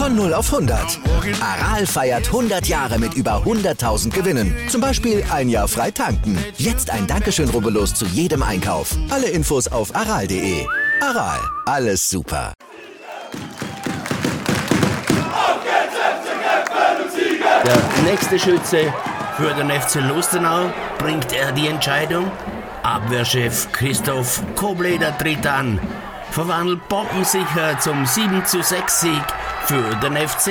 Von 0 auf 100. Aral feiert 100 Jahre mit über 100.000 Gewinnen. Zum Beispiel ein Jahr frei tanken. Jetzt ein Dankeschön, rubbellos zu jedem Einkauf. Alle Infos auf aral.de. Aral, alles super. Der nächste Schütze für den FC Lustenau bringt er die Entscheidung. Abwehrchef Christoph Kobleder tritt an, verwandelt bombensicher zum 7 zu 6 Sieg für den FC.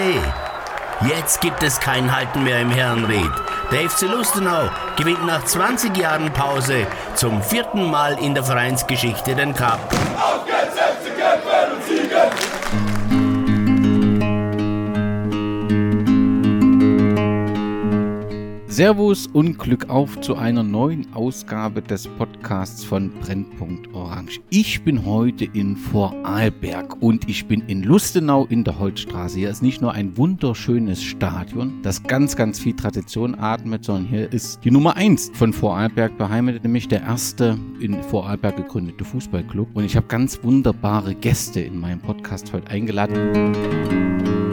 Jetzt gibt es kein Halten mehr im Herrenried. Der FC Lustenau gewinnt nach 20 Jahren Pause zum vierten Mal in der Vereinsgeschichte den Cup. Servus und Glück auf zu einer neuen Ausgabe des Podcasts von Brennpunkt Orange. Ich bin heute in Vorarlberg und ich bin in Lustenau in der Holzstraße. Hier ist nicht nur ein wunderschönes Stadion, das ganz, ganz viel Tradition atmet, sondern hier ist die Nummer 1 von Vorarlberg beheimatet, nämlich der erste in Vorarlberg gegründete Fußballclub. Und ich habe ganz wunderbare Gäste in meinem Podcast heute eingeladen.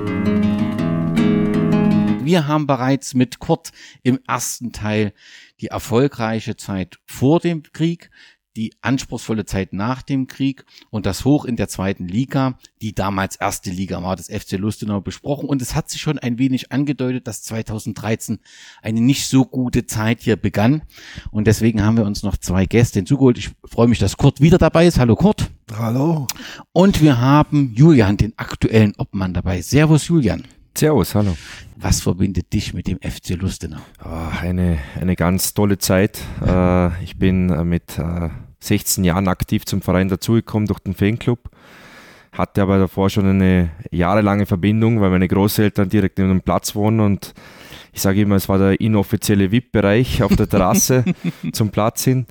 Wir haben bereits mit Kurt im ersten Teil die erfolgreiche Zeit vor dem Krieg, die anspruchsvolle Zeit nach dem Krieg und das Hoch in der zweiten Liga, die damals erste Liga war, des FC Lustenau besprochen. Und es hat sich schon ein wenig angedeutet, dass 2013 eine nicht so gute Zeit hier begann. Und deswegen haben wir uns noch zwei Gäste hinzugeholt. Ich freue mich, dass Kurt wieder dabei ist. Hallo Kurt. Hallo. Und wir haben Julian, den aktuellen Obmann dabei. Servus Julian. Servus, hallo. Was verbindet dich mit dem FC Lustenau? Oh, eine, eine ganz tolle Zeit. Äh, ich bin äh, mit äh, 16 Jahren aktiv zum Verein dazugekommen durch den Fanclub. Hatte aber davor schon eine jahrelange Verbindung, weil meine Großeltern direkt neben dem Platz wohnen und ich sage immer, es war der inoffizielle VIP-Bereich auf der Terrasse zum Platz hin.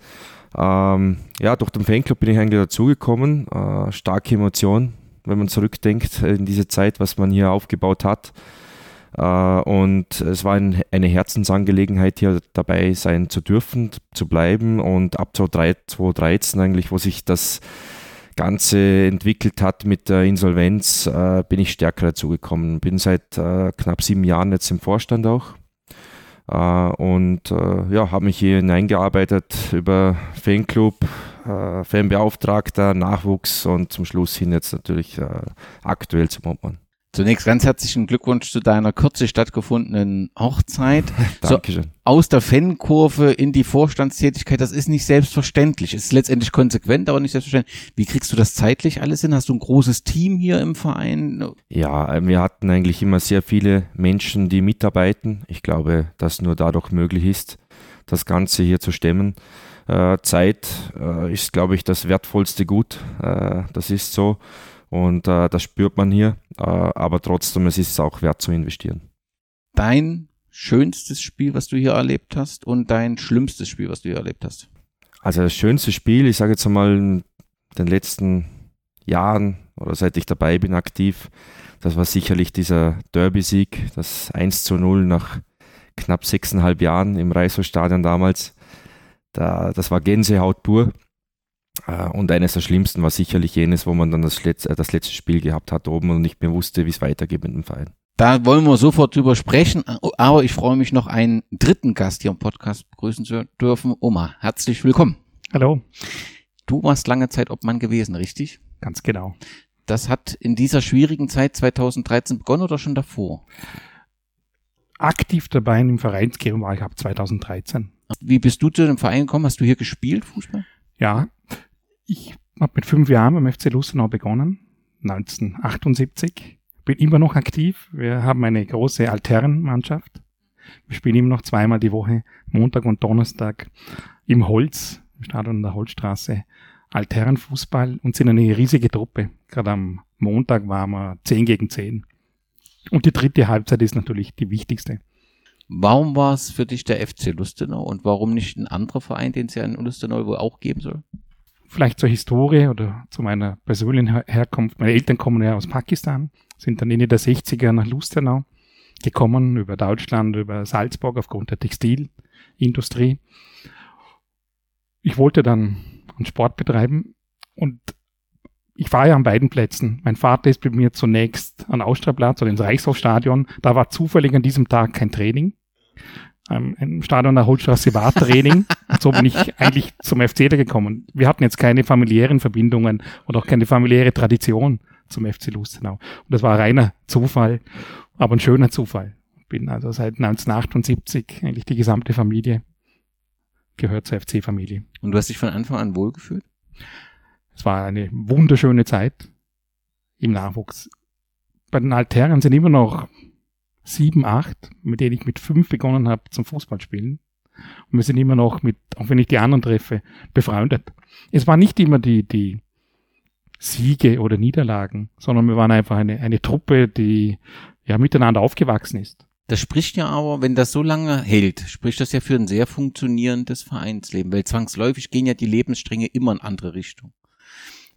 Ähm, ja, durch den Fanclub bin ich eigentlich dazugekommen. Äh, starke Emotion, wenn man zurückdenkt in diese Zeit, was man hier aufgebaut hat. Uh, und es war ein, eine Herzensangelegenheit, hier dabei sein zu dürfen, zu bleiben. Und ab 2013 eigentlich, wo sich das Ganze entwickelt hat mit der Insolvenz, uh, bin ich stärker dazugekommen. Bin seit knapp sieben Jahren jetzt im Vorstand auch. und ja, habe mich hier hineingearbeitet über Fanclub, Fanbeauftragter, Nachwuchs und zum Schluss hin jetzt natürlich aktuell zum Obmann. Zunächst ganz herzlichen Glückwunsch zu deiner kürzlich stattgefundenen Hochzeit. Dankeschön. So, aus der Fankurve in die Vorstandstätigkeit, das ist nicht selbstverständlich. Es ist letztendlich konsequent, aber nicht selbstverständlich. Wie kriegst du das zeitlich alles hin? Hast du ein großes Team hier im Verein? Ja, wir hatten eigentlich immer sehr viele Menschen, die mitarbeiten. Ich glaube, dass nur dadurch möglich ist, das Ganze hier zu stemmen. Äh, Zeit äh, ist, glaube ich, das wertvollste Gut. Äh, das ist so. Und das spürt man hier, aber trotzdem, es ist auch wert zu investieren. Dein schönstes Spiel, was du hier erlebt hast und dein schlimmstes Spiel, was du hier erlebt hast? Also das schönste Spiel, ich sage jetzt einmal in den letzten Jahren oder seit ich dabei bin aktiv, das war sicherlich dieser Derby-Sieg, das 1 zu 0 nach knapp sechseinhalb Jahren im Reichshofstadion damals. Da, das war Gänsehaut pur. Äh, und eines der schlimmsten war sicherlich jenes, wo man dann das letzte, das letzte Spiel gehabt hat oben und nicht mehr wusste, wie es weitergeht mit dem Verein. Da wollen wir sofort drüber sprechen, aber ich freue mich noch einen dritten Gast hier im Podcast begrüßen zu dürfen. Oma, herzlich willkommen. Hallo. Du warst lange Zeit Obmann gewesen, richtig? Ganz genau. Das hat in dieser schwierigen Zeit 2013 begonnen oder schon davor? Aktiv dabei im Vereinsgehung war ich ab 2013. Wie bist du zu dem Verein gekommen? Hast du hier gespielt, Fußball? Ja, ich habe mit fünf Jahren beim FC Lustenau begonnen, 1978. Bin immer noch aktiv. Wir haben eine große Alternmannschaft. Wir spielen immer noch zweimal die Woche, Montag und Donnerstag im Holz, im Stadion der Holzstraße, Alternfußball und sind eine riesige Truppe. Gerade am Montag waren wir 10 gegen 10. Und die dritte Halbzeit ist natürlich die wichtigste. Warum war es für dich der FC Lustenau und warum nicht ein anderer Verein, den es ja in Lustenau wohl auch geben soll? Vielleicht zur Historie oder zu meiner persönlichen Herkunft. Meine Eltern kommen ja aus Pakistan, sind dann Ende der 60er nach Lustenau gekommen, über Deutschland, über Salzburg aufgrund der Textilindustrie. Ich wollte dann einen Sport betreiben und ich war ja an beiden Plätzen. Mein Vater ist mit mir zunächst an Ausstrahlplatz oder ins Reichshofstadion. Da war zufällig an diesem Tag kein Training. Ähm, Im Stadion der Holzstraße war Training. so bin ich eigentlich zum FC da gekommen. Wir hatten jetzt keine familiären Verbindungen und auch keine familiäre Tradition zum FC Lustenau. Und das war reiner Zufall, aber ein schöner Zufall. Bin also seit 1978 eigentlich die gesamte Familie gehört zur FC-Familie. Und du hast dich von Anfang an wohlgefühlt? Es war eine wunderschöne Zeit im Nachwuchs. Bei den Altherren sind immer noch sieben, acht, mit denen ich mit fünf begonnen habe zum Fußballspielen. Und wir sind immer noch mit, auch wenn ich die anderen treffe, befreundet. Es war nicht immer die, die Siege oder Niederlagen, sondern wir waren einfach eine, eine Truppe, die ja miteinander aufgewachsen ist. Das spricht ja aber, wenn das so lange hält, spricht das ja für ein sehr funktionierendes Vereinsleben, weil zwangsläufig gehen ja die Lebensstränge immer in andere Richtung.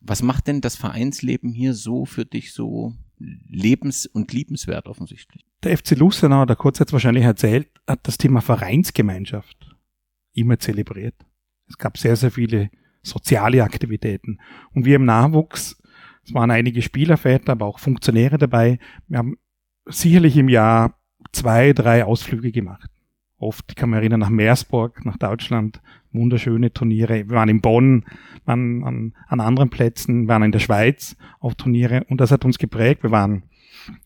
Was macht denn das Vereinsleben hier so für dich so lebens- und liebenswert offensichtlich? Der FC Lustenau, der kurz jetzt wahrscheinlich erzählt, hat das Thema Vereinsgemeinschaft immer zelebriert. Es gab sehr, sehr viele soziale Aktivitäten. Und wir im Nachwuchs, es waren einige Spielerväter, aber auch Funktionäre dabei, wir haben sicherlich im Jahr zwei, drei Ausflüge gemacht. Oft, ich kann mich erinnern, nach Meersburg, nach Deutschland, wunderschöne Turniere. Wir waren in Bonn, waren an, an anderen Plätzen, waren in der Schweiz auf Turniere und das hat uns geprägt. Wir waren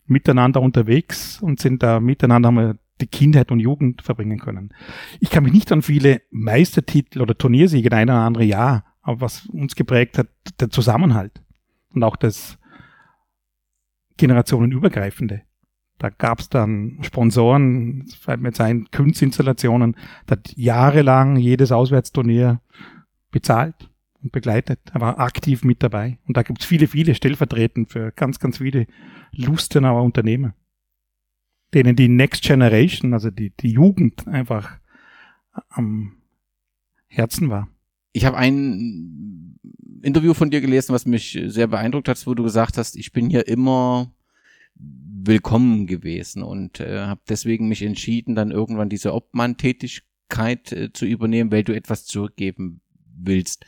miteinander unterwegs und sind da miteinander haben wir die Kindheit und Jugend verbringen können. Ich kann mich nicht an viele Meistertitel oder Turniersiege in ein oder andere Jahr, aber was uns geprägt hat, der Zusammenhalt und auch das generationenübergreifende. Da gab es dann Sponsoren, das fällt mir jetzt ein, Kunstinstallationen, da hat jahrelang jedes Auswärtsturnier bezahlt und begleitet. Er war aktiv mit dabei. Und da gibt es viele, viele stellvertretend für ganz, ganz viele Lustenauer Unternehmer, denen die Next Generation, also die, die Jugend einfach am Herzen war. Ich habe ein Interview von dir gelesen, was mich sehr beeindruckt hat, wo du gesagt hast, ich bin hier immer willkommen gewesen und äh, habe deswegen mich entschieden, dann irgendwann diese Obmann-Tätigkeit äh, zu übernehmen, weil du etwas zurückgeben willst.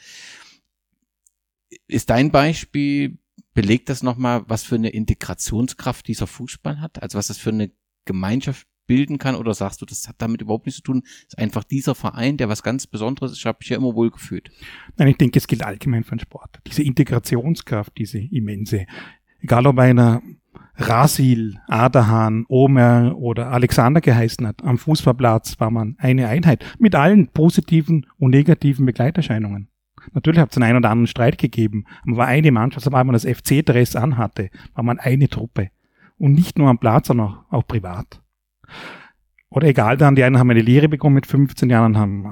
Ist dein Beispiel, belegt das nochmal, was für eine Integrationskraft dieser Fußball hat? Also was das für eine Gemeinschaft bilden kann? Oder sagst du, das hat damit überhaupt nichts zu tun? Das ist einfach dieser Verein, der was ganz Besonderes ist, habe ich ja immer wohl gefühlt. Nein, ich denke, es gilt allgemein für den Sport. Diese Integrationskraft, diese immense. Egal ob einer Rasil, Aderhahn, Omer oder Alexander geheißen hat. Am Fußballplatz war man eine Einheit mit allen positiven und negativen Begleiterscheinungen. Natürlich hat es einen oder anderen Streit gegeben, aber war eine Mannschaft, sobald man das FC-Dress anhatte, war man eine Truppe. Und nicht nur am Platz, sondern auch, auch privat. Oder egal dann, die einen haben eine Lehre bekommen mit 15 Jahren, haben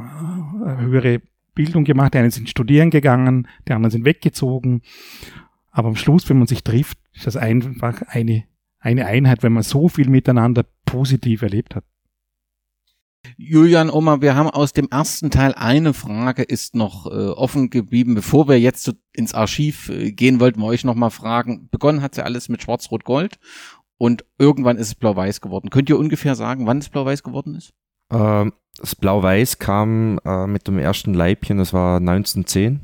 äh, höhere Bildung gemacht, die einen sind studieren gegangen, die anderen sind weggezogen. Aber am Schluss, wenn man sich trifft, ist das einfach eine, eine Einheit, wenn man so viel miteinander positiv erlebt hat. Julian Oma, wir haben aus dem ersten Teil eine Frage ist noch äh, offen geblieben. Bevor wir jetzt so ins Archiv äh, gehen, wollten wir euch noch mal fragen. Begonnen hat ja alles mit Schwarz-Rot-Gold und irgendwann ist es Blau-Weiß geworden. Könnt ihr ungefähr sagen, wann es Blau-Weiß geworden ist? Ähm, das Blau-Weiß kam äh, mit dem ersten Leibchen, das war 1910.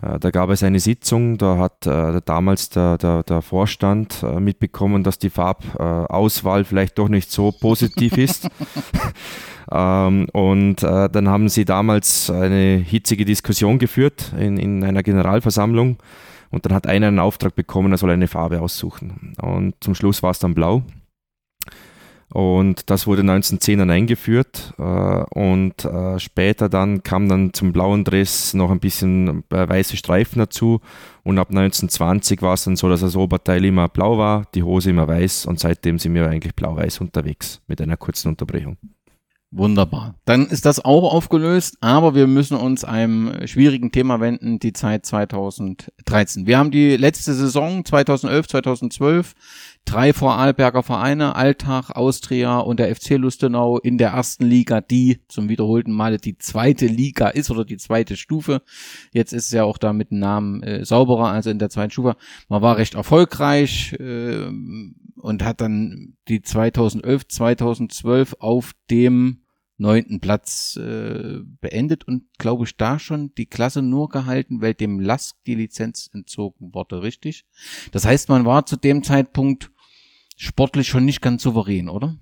Äh, da gab es eine Sitzung, da hat äh, damals der, der, der Vorstand äh, mitbekommen, dass die Farbauswahl vielleicht doch nicht so positiv ist. ähm, und äh, dann haben sie damals eine hitzige Diskussion geführt in, in einer Generalversammlung. Und dann hat einer einen Auftrag bekommen, er soll eine Farbe aussuchen. Und zum Schluss war es dann blau. Und das wurde 1910 dann eingeführt äh, und äh, später dann kam dann zum blauen Dress noch ein bisschen äh, weiße Streifen dazu und ab 1920 war es dann so, dass das Oberteil immer blau war, die Hose immer weiß und seitdem sind wir eigentlich blau-weiß unterwegs mit einer kurzen Unterbrechung. Wunderbar. Dann ist das auch aufgelöst, aber wir müssen uns einem schwierigen Thema wenden, die Zeit 2013. Wir haben die letzte Saison 2011, 2012 drei Vorarlberger Vereine, Alltag, Austria und der FC Lustenau in der ersten Liga, die zum wiederholten Male die zweite Liga ist oder die zweite Stufe. Jetzt ist es ja auch da mit dem Namen äh, sauberer, also in der zweiten Stufe. Man war recht erfolgreich äh, und hat dann die 2011, 2012 auf dem neunten Platz äh, beendet und glaube ich da schon die Klasse nur gehalten, weil dem Lask die Lizenz entzogen wurde, richtig? Das heißt, man war zu dem Zeitpunkt sportlich schon nicht ganz souverän, oder?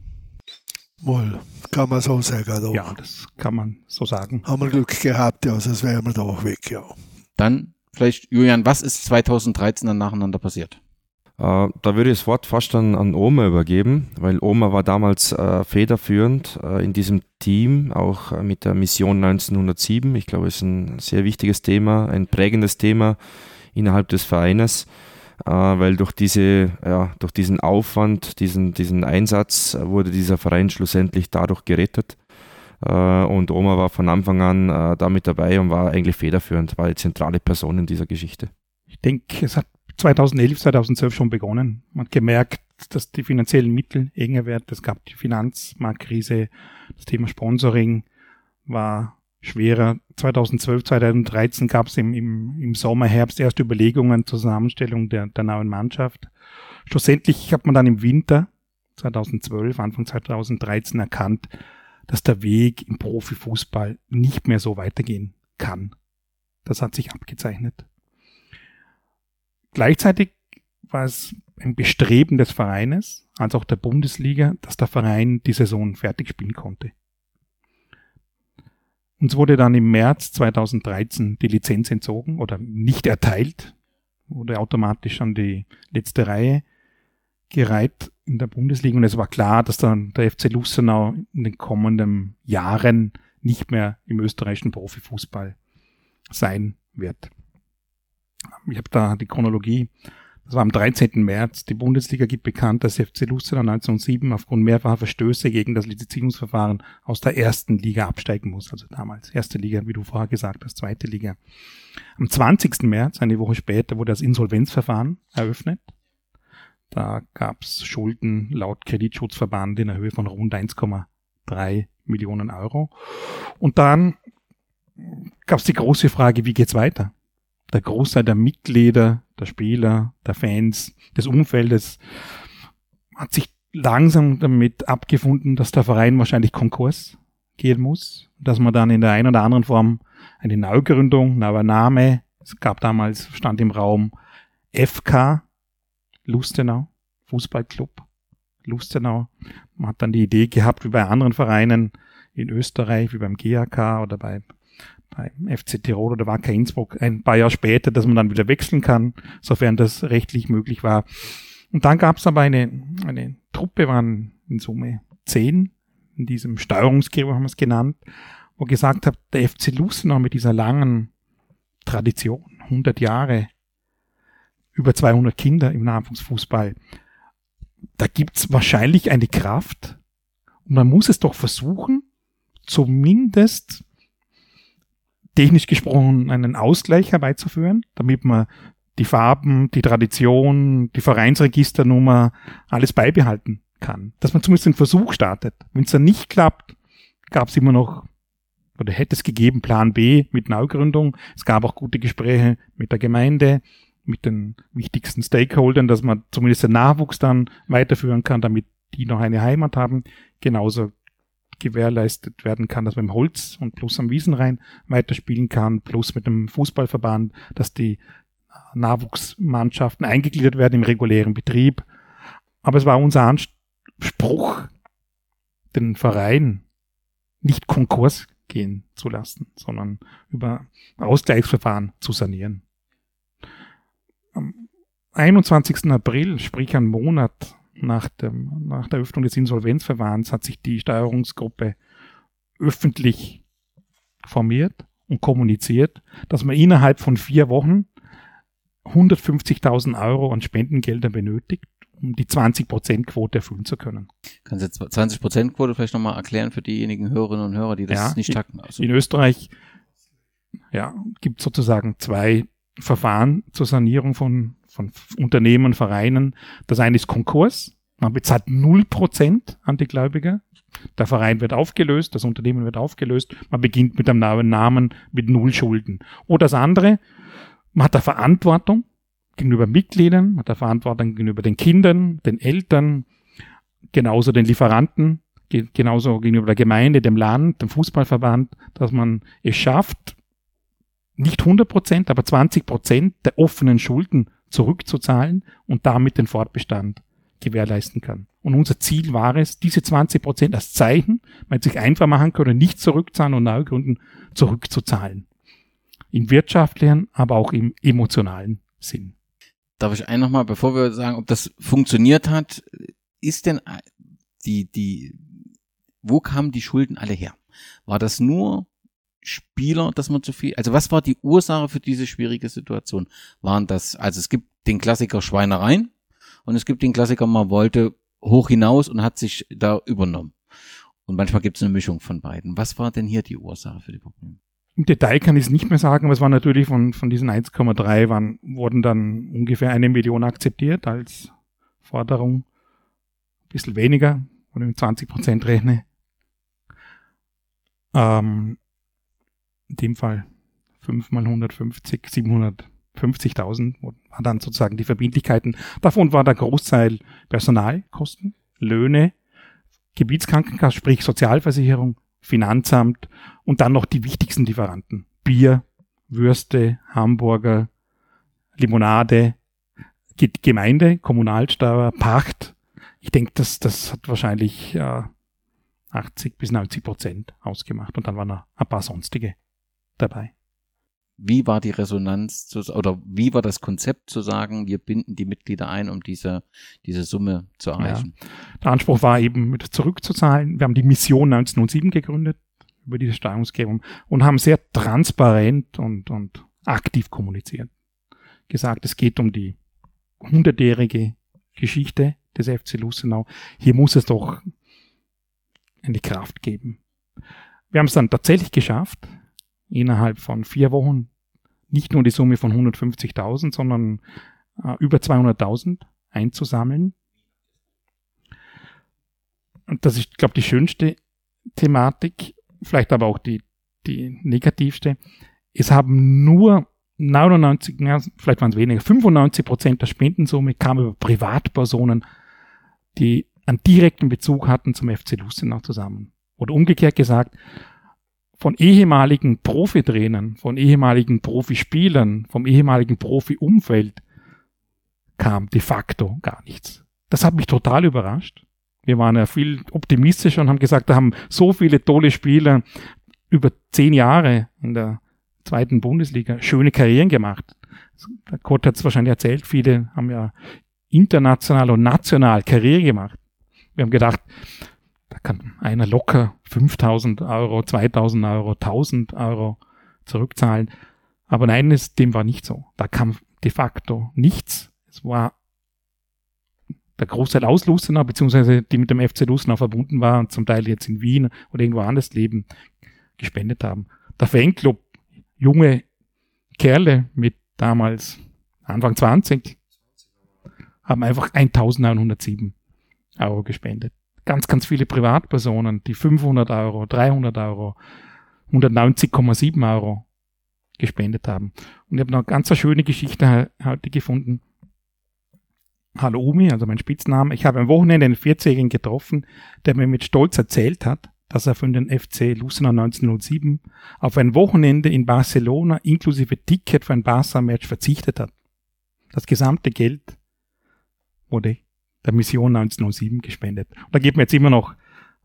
Wohl, kann man so sagen. Doch. Ja, das kann man so sagen. Haben wir Glück gehabt, ja, sonst wären wir da auch weg, ja. Dann vielleicht, Julian, was ist 2013 dann nacheinander passiert? Äh, da würde ich das Wort fast an, an Oma übergeben, weil Oma war damals äh, federführend äh, in diesem Team, auch äh, mit der Mission 1907. Ich glaube, es ist ein sehr wichtiges Thema, ein prägendes Thema innerhalb des Vereines, äh, weil durch, diese, ja, durch diesen Aufwand, diesen, diesen Einsatz äh, wurde dieser Verein schlussendlich dadurch gerettet. Und Oma war von Anfang an da mit dabei und war eigentlich federführend, war die zentrale Person in dieser Geschichte. Ich denke, es hat 2011, 2012 schon begonnen. Man hat gemerkt, dass die finanziellen Mittel enger werden. Es gab die Finanzmarktkrise, das Thema Sponsoring war schwerer. 2012, 2013 gab es im, im, im Sommer, Herbst erste Überlegungen zur Zusammenstellung der, der neuen Mannschaft. Schlussendlich hat man dann im Winter 2012, Anfang 2013 erkannt, dass der Weg im Profifußball nicht mehr so weitergehen kann. Das hat sich abgezeichnet. Gleichzeitig war es ein Bestreben des Vereines, als auch der Bundesliga, dass der Verein die Saison fertig spielen konnte. Uns wurde dann im März 2013 die Lizenz entzogen oder nicht erteilt, wurde automatisch an die letzte Reihe gereiht in der Bundesliga und es war klar, dass dann der FC Lustenau in den kommenden Jahren nicht mehr im österreichischen Profifußball sein wird ich habe da die Chronologie, das war am 13. März. Die Bundesliga gibt bekannt, dass FC Lustenau 1907 aufgrund mehrfacher Verstöße gegen das Lizenzierungsverfahren aus der ersten Liga absteigen muss. Also damals erste Liga, wie du vorher gesagt hast, zweite Liga. Am 20. März, eine Woche später, wurde das Insolvenzverfahren eröffnet. Da gab es Schulden laut Kreditschutzverband in der Höhe von rund 1,3 Millionen Euro. Und dann gab es die große Frage, wie geht's weiter? Der Großteil der Mitglieder, der Spieler, der Fans, des Umfeldes hat sich langsam damit abgefunden, dass der Verein wahrscheinlich Konkurs gehen muss, dass man dann in der einen oder anderen Form eine Neugründung, neuer Name, es gab damals, stand im Raum FK Lustenau, Fußballclub Lustenau. Man hat dann die Idee gehabt, wie bei anderen Vereinen in Österreich, wie beim GAK oder bei beim FC Tirol oder Wacker Innsbruck ein paar Jahre später, dass man dann wieder wechseln kann, sofern das rechtlich möglich war. Und dann gab es aber eine, eine Truppe, waren in Summe zehn, in diesem Steuerungsgremium haben wir es genannt, wo gesagt hat, der FC Lustenau mit dieser langen Tradition, 100 Jahre, über 200 Kinder im Nachwuchsfußball, da gibt's wahrscheinlich eine Kraft und man muss es doch versuchen, zumindest technisch gesprochen einen Ausgleich herbeizuführen, damit man die Farben, die Tradition, die Vereinsregisternummer, alles beibehalten kann. Dass man zumindest den Versuch startet. Wenn es dann nicht klappt, gab es immer noch oder hätte es gegeben Plan B mit Neugründung. Es gab auch gute Gespräche mit der Gemeinde, mit den wichtigsten Stakeholdern, dass man zumindest den Nachwuchs dann weiterführen kann, damit die noch eine Heimat haben. Genauso gewährleistet werden kann, dass man im Holz und plus am Wiesenrhein weiterspielen kann, plus mit dem Fußballverband, dass die Nachwuchsmannschaften eingegliedert werden im regulären Betrieb. Aber es war unser Anspruch, den Verein nicht Konkurs gehen zu lassen, sondern über Ausgleichsverfahren zu sanieren. Am 21. April, sprich ein Monat nach, dem, nach der Öffnung des Insolvenzverfahrens hat sich die Steuerungsgruppe öffentlich formiert und kommuniziert, dass man innerhalb von vier Wochen 150.000 Euro an Spendengeldern benötigt, um die 20%-Quote erfüllen zu können. Kannst du jetzt 20%-Quote vielleicht nochmal erklären für diejenigen Hörerinnen und Hörer, die das ja, nicht tacken? Also in Österreich ja, gibt sozusagen zwei Verfahren zur Sanierung von von Unternehmen, Vereinen. Das eine ist Konkurs. Man bezahlt 0% an die Gläubiger. Der Verein wird aufgelöst, das Unternehmen wird aufgelöst. Man beginnt mit einem neuen Namen, mit null Schulden. Oder das andere, man hat da Verantwortung gegenüber Mitgliedern, man hat da Verantwortung gegenüber den Kindern, den Eltern, genauso den Lieferanten, genauso gegenüber der Gemeinde, dem Land, dem Fußballverband, dass man es schafft, nicht 100 Prozent, aber 20 Prozent der offenen Schulden zurückzuzahlen und damit den Fortbestand gewährleisten kann. Und unser Ziel war es, diese 20 Prozent als Zeichen, man sich einfach machen können, nicht zurückzahlen und neu gründen, zurückzuzahlen. Im wirtschaftlichen, aber auch im emotionalen Sinn. Darf ich ein nochmal, bevor wir sagen, ob das funktioniert hat, ist denn die, die, wo kamen die Schulden alle her? War das nur Spieler, dass man zu viel, also was war die Ursache für diese schwierige Situation? Waren das, also es gibt den Klassiker Schweinereien und es gibt den Klassiker, man wollte hoch hinaus und hat sich da übernommen. Und manchmal gibt es eine Mischung von beiden. Was war denn hier die Ursache für die Probleme? Im Detail kann ich es nicht mehr sagen, aber es war natürlich von, von diesen 1,3 waren, wurden dann ungefähr eine Million akzeptiert als Forderung. Ein bisschen weniger, wenn ich 20 Prozent rechne. Ähm, in dem Fall 5 mal 150, 750.000 war dann sozusagen die Verbindlichkeiten. Davon war der Großteil Personalkosten, Löhne, Gebietskrankenkasse, sprich Sozialversicherung, Finanzamt und dann noch die wichtigsten Lieferanten. Bier, Würste, Hamburger, Limonade, Gemeinde, Kommunalsteuer, Pacht. Ich denke, das, das hat wahrscheinlich äh, 80 bis 90 Prozent ausgemacht und dann waren noch ein paar sonstige dabei. Wie war die Resonanz zu, oder wie war das Konzept zu sagen, wir binden die Mitglieder ein, um diese, diese Summe zu erreichen? Ja. Der Anspruch war eben, mit zurückzuzahlen. Wir haben die Mission 1907 gegründet über diese Steuerungsgebung und haben sehr transparent und, und aktiv kommuniziert. Gesagt, es geht um die hundertjährige Geschichte des FC Lustenau. Hier muss es doch eine Kraft geben. Wir haben es dann tatsächlich geschafft, innerhalb von vier Wochen nicht nur die Summe von 150.000, sondern äh, über 200.000 einzusammeln. Und das ist, glaube ich, die schönste Thematik, vielleicht aber auch die, die negativste. Es haben nur 99, ja, vielleicht waren es weniger, 95 Prozent der Spendensumme kamen über Privatpersonen, die einen direkten Bezug hatten zum FC Lustenau zusammen. Oder umgekehrt gesagt, von ehemaligen Profitrainern, von ehemaligen Profispielern, vom ehemaligen Profi-Umfeld kam de facto gar nichts. Das hat mich total überrascht. Wir waren ja viel optimistischer und haben gesagt, da haben so viele tolle Spieler über zehn Jahre in der zweiten Bundesliga schöne Karrieren gemacht. Der Kurt hat es wahrscheinlich erzählt, viele haben ja international und national Karriere gemacht. Wir haben gedacht, da kann einer locker 5000 Euro, 2000 Euro, 1000 Euro zurückzahlen. Aber nein, es, dem war nicht so. Da kam de facto nichts. Es war der Großteil aus Lustenau, beziehungsweise die mit dem FC Lustenau verbunden waren und zum Teil jetzt in Wien oder irgendwo anders leben, gespendet haben. Der Fanclub, junge Kerle mit damals Anfang 20, haben einfach 1907 Euro gespendet ganz, ganz viele Privatpersonen, die 500 Euro, 300 Euro, 190,7 Euro gespendet haben. Und ich habe noch eine ganz schöne Geschichte heute gefunden. Hallo Umi, also mein Spitzname. Ich habe am Wochenende einen 40-Jährigen getroffen, der mir mit Stolz erzählt hat, dass er für den FC Lucena 1907 auf ein Wochenende in Barcelona inklusive Ticket für ein Barca-Match verzichtet hat. Das gesamte Geld wurde der Mission 1907 gespendet. Und da geht mir jetzt immer noch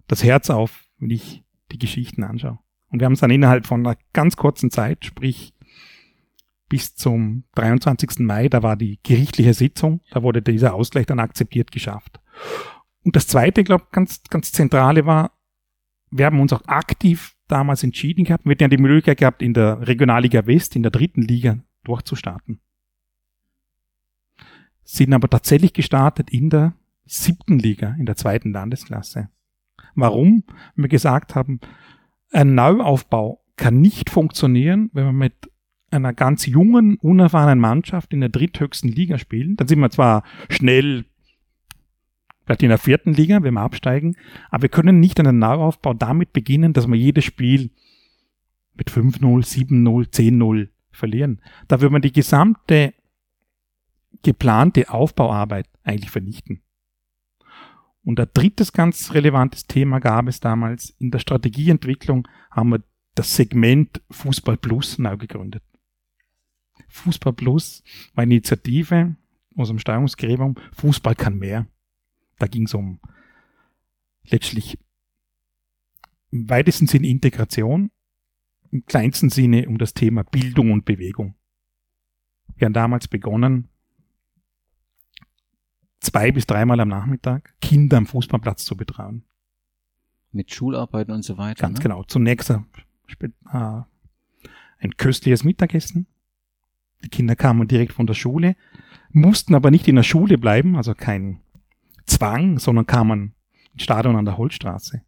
das Herz auf, wenn ich die Geschichten anschaue. Und wir haben es dann innerhalb von einer ganz kurzen Zeit, sprich bis zum 23. Mai, da war die gerichtliche Sitzung, da wurde dieser Ausgleich dann akzeptiert geschafft. Und das zweite, glaube ganz, ganz zentrale war, wir haben uns auch aktiv damals entschieden gehabt, wir hätten ja die Möglichkeit gehabt, in der Regionalliga West, in der dritten Liga durchzustarten sind aber tatsächlich gestartet in der siebten Liga, in der zweiten Landesklasse. Warum? Wir gesagt haben, ein Neuaufbau kann nicht funktionieren, wenn wir mit einer ganz jungen, unerfahrenen Mannschaft in der dritthöchsten Liga spielen. Dann sind wir zwar schnell vielleicht in der vierten Liga, wenn wir absteigen, aber wir können nicht einen Neuaufbau damit beginnen, dass wir jedes Spiel mit 5-0, 7-0, 10-0 verlieren. Da würde man die gesamte geplante Aufbauarbeit eigentlich vernichten. Und ein drittes ganz relevantes Thema gab es damals. In der Strategieentwicklung haben wir das Segment Fußball Plus neu gegründet. Fußball Plus war eine Initiative aus dem Steuerungsgremium. Fußball kann mehr. Da ging es um letztlich im weitesten Sinne Integration, im kleinsten Sinne um das Thema Bildung und Bewegung. Wir haben damals begonnen, zwei bis dreimal am Nachmittag Kinder am Fußballplatz zu betreuen. Mit Schularbeiten und so weiter. Ganz ne? genau. Zunächst ein, äh, ein köstliches Mittagessen. Die Kinder kamen direkt von der Schule, mussten aber nicht in der Schule bleiben, also kein Zwang, sondern kamen ins Stadion an der Holzstraße.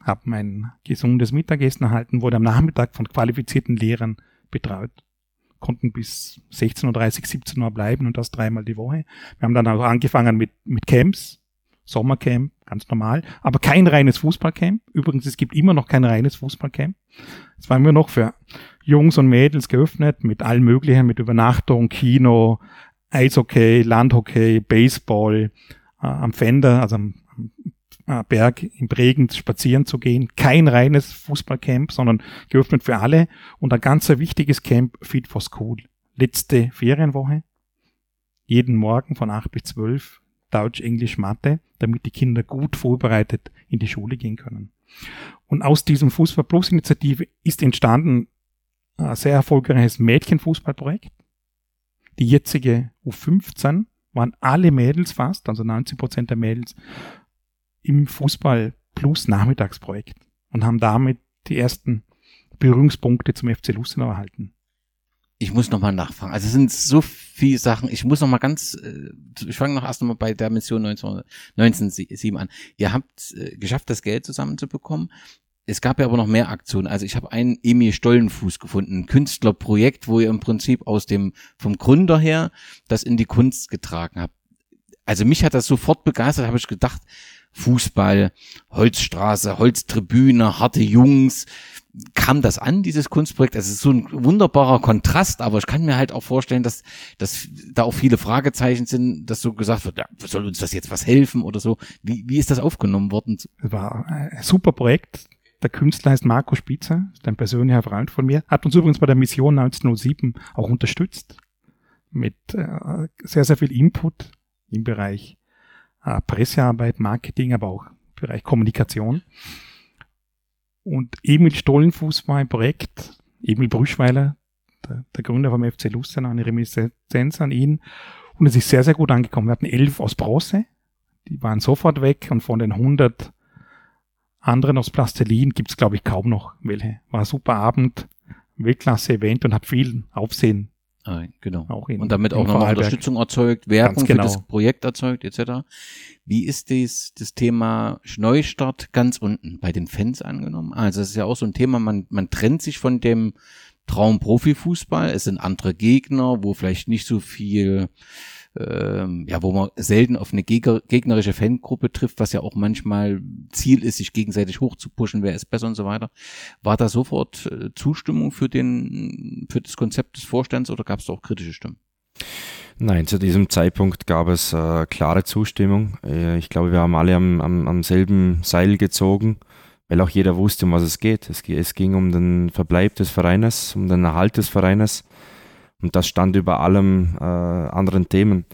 Haben ein gesundes Mittagessen erhalten, wurde am Nachmittag von qualifizierten Lehrern betreut konnten bis 16.30 17 Uhr bleiben und das dreimal die Woche. Wir haben dann auch angefangen mit, mit Camps, Sommercamp, ganz normal, aber kein reines Fußballcamp. Übrigens, es gibt immer noch kein reines Fußballcamp. Es war immer noch für Jungs und Mädels geöffnet mit allen möglichen, mit Übernachtung, Kino, Eishockey, Landhockey, Baseball, äh, am Fender, also am, Berg im Regen spazieren zu gehen. Kein reines Fußballcamp, sondern geöffnet für alle. Und ein ganz wichtiges Camp Fit for School. Letzte Ferienwoche. Jeden Morgen von 8 bis 12 Deutsch, Englisch, Mathe, damit die Kinder gut vorbereitet in die Schule gehen können. Und aus diesem Fußball Plus Initiative ist entstanden ein sehr erfolgreiches Mädchenfußballprojekt. Die jetzige U15 waren alle Mädels fast, also 90 Prozent der Mädels im Fußball Plus Nachmittagsprojekt und haben damit die ersten Berührungspunkte zum FC Lustenau erhalten. Ich muss nochmal nachfragen. Also es sind so viele Sachen. Ich muss nochmal ganz, äh, ich fange noch erst nochmal bei der Mission 19, 1907 an. Ihr habt äh, geschafft, das Geld zusammenzubekommen. Es gab ja aber noch mehr Aktionen. Also ich habe einen Emil Stollenfuß gefunden, ein Künstlerprojekt, wo ihr im Prinzip aus dem, vom Gründer her das in die Kunst getragen habt. Also mich hat das sofort begeistert, habe ich gedacht, Fußball, Holzstraße, Holztribüne, harte Jungs. Kam das an, dieses Kunstprojekt? Es ist so ein wunderbarer Kontrast, aber ich kann mir halt auch vorstellen, dass, dass da auch viele Fragezeichen sind, dass so gesagt wird, ja, soll uns das jetzt was helfen oder so. Wie, wie ist das aufgenommen worden? Es war ein super Projekt. Der Künstler heißt Marco Spitzer, ist ein persönlicher Freund von mir, hat uns übrigens bei der Mission 1907 auch unterstützt mit äh, sehr, sehr viel Input im Bereich Pressearbeit, Marketing, aber auch Bereich Kommunikation. Und Emil Stollenfuß war ein Projekt, Emil Brüschweiler, der, der Gründer vom FC Lustenau, eine Reminiszenz an ihn. Und es ist sehr, sehr gut angekommen. Wir hatten elf aus Bronze, die waren sofort weg und von den 100 anderen aus Plastilin gibt's glaube ich, kaum noch welche. War ein super Abend, Weltklasse-Event und hat viel Aufsehen Ah, genau. Auch in, und damit auch noch Unterstützung erzeugt, Werbung genau. für das Projekt erzeugt, etc. Wie ist dies, das Thema Neustart ganz unten bei den Fans angenommen? Also es ist ja auch so ein Thema, man, man trennt sich von dem Traum Profifußball. Es sind andere Gegner, wo vielleicht nicht so viel ähm, ja, wo man selten auf eine gegnerische Fangruppe trifft, was ja auch manchmal Ziel ist, sich gegenseitig hochzupuschen, wer ist besser und so weiter. War da sofort äh, Zustimmung für den, für das Konzept des Vorstands oder gab es auch kritische Stimmen? Nein, zu diesem Zeitpunkt gab es äh, klare Zustimmung. Äh, ich glaube, wir haben alle am, am, am selben Seil gezogen, weil auch jeder wusste, um was es geht. Es, es ging um den Verbleib des Vereines, um den Erhalt des Vereines. Und das stand über allem äh, anderen Themen.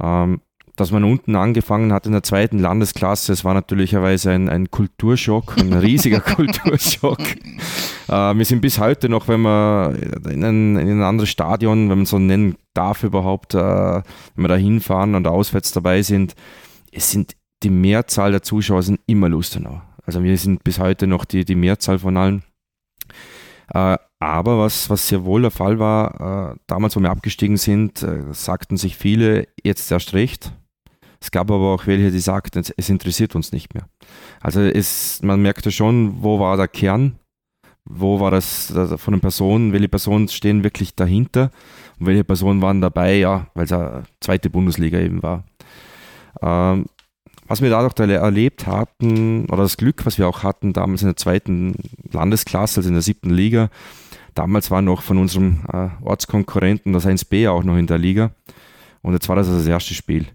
Ähm, dass man unten angefangen hat in der zweiten Landesklasse, es war natürlicherweise ein, ein Kulturschock, ein riesiger Kulturschock. Äh, wir sind bis heute noch, wenn wir in ein, in ein anderes Stadion, wenn man so nennen darf überhaupt, äh, wenn wir da hinfahren und auswärts dabei sind, es sind die Mehrzahl der Zuschauer sind immer Lustenau. Also wir sind bis heute noch die, die Mehrzahl von allen. Äh, aber was, was sehr wohl der Fall war, äh, damals, wo wir abgestiegen sind, äh, sagten sich viele, jetzt erst recht. Es gab aber auch welche, die sagten, es interessiert uns nicht mehr. Also es, man merkte schon, wo war der Kern, wo war das von den Personen, welche Personen stehen wirklich dahinter und welche Personen waren dabei, ja, weil es eine zweite Bundesliga eben war. Ähm, was wir dadurch erlebt hatten, oder das Glück, was wir auch hatten, damals in der zweiten Landesklasse, also in der siebten Liga, Damals war noch von unserem äh, Ortskonkurrenten das 1B auch noch in der Liga. Und jetzt war das also das erste Spiel.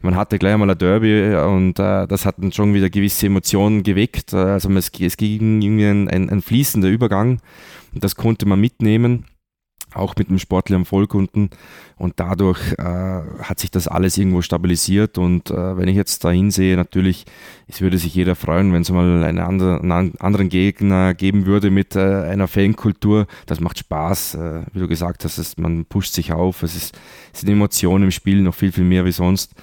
man hatte gleich einmal ein Derby und äh, das hat dann schon wieder gewisse Emotionen geweckt. Also es, es ging irgendwie ein, ein, ein fließender Übergang und das konnte man mitnehmen auch mit dem sportlichen Vollkunden. Und dadurch äh, hat sich das alles irgendwo stabilisiert. Und äh, wenn ich jetzt da hinsehe, natürlich, es würde sich jeder freuen, wenn es mal einen, andere, einen, anderen Gegner geben würde mit äh, einer Fankultur, das macht Spaß, äh, wie du gesagt hast, man pusht sich auf, es, ist, es sind Emotionen im Spiel noch viel, viel mehr wie sonst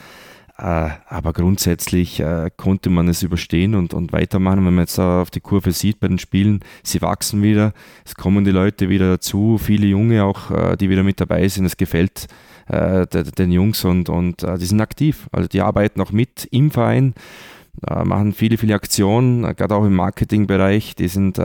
aber grundsätzlich äh, konnte man es überstehen und, und weitermachen. Wenn man jetzt auf die Kurve sieht bei den Spielen, sie wachsen wieder, es kommen die Leute wieder dazu, viele Junge auch, äh, die wieder mit dabei sind. Es gefällt den Jungs und, und die sind aktiv. Also die arbeiten auch mit im Verein, machen viele, viele Aktionen, gerade auch im Marketingbereich. Die sind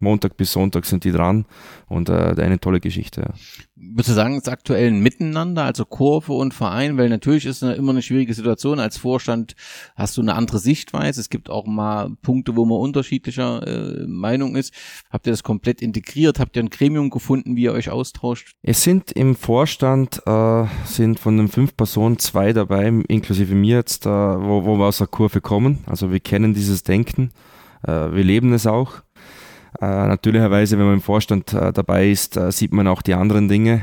Montag bis Sonntag sind die dran und äh, eine tolle Geschichte. Ja. Würdest du sagen, es ist aktuell ein Miteinander, also Kurve und Verein, weil natürlich ist es immer eine schwierige Situation. Als Vorstand hast du eine andere Sichtweise. Es gibt auch mal Punkte, wo man unterschiedlicher äh, Meinung ist. Habt ihr das komplett integriert? Habt ihr ein Gremium gefunden, wie ihr euch austauscht? Es sind im Vorstand äh, sind von den fünf Personen zwei dabei, inklusive mir jetzt, äh, wo, wo wir aus der Kurve kommen. Also wir kennen dieses Denken, äh, wir leben es auch. Äh, natürlicherweise, wenn man im Vorstand äh, dabei ist, äh, sieht man auch die anderen Dinge,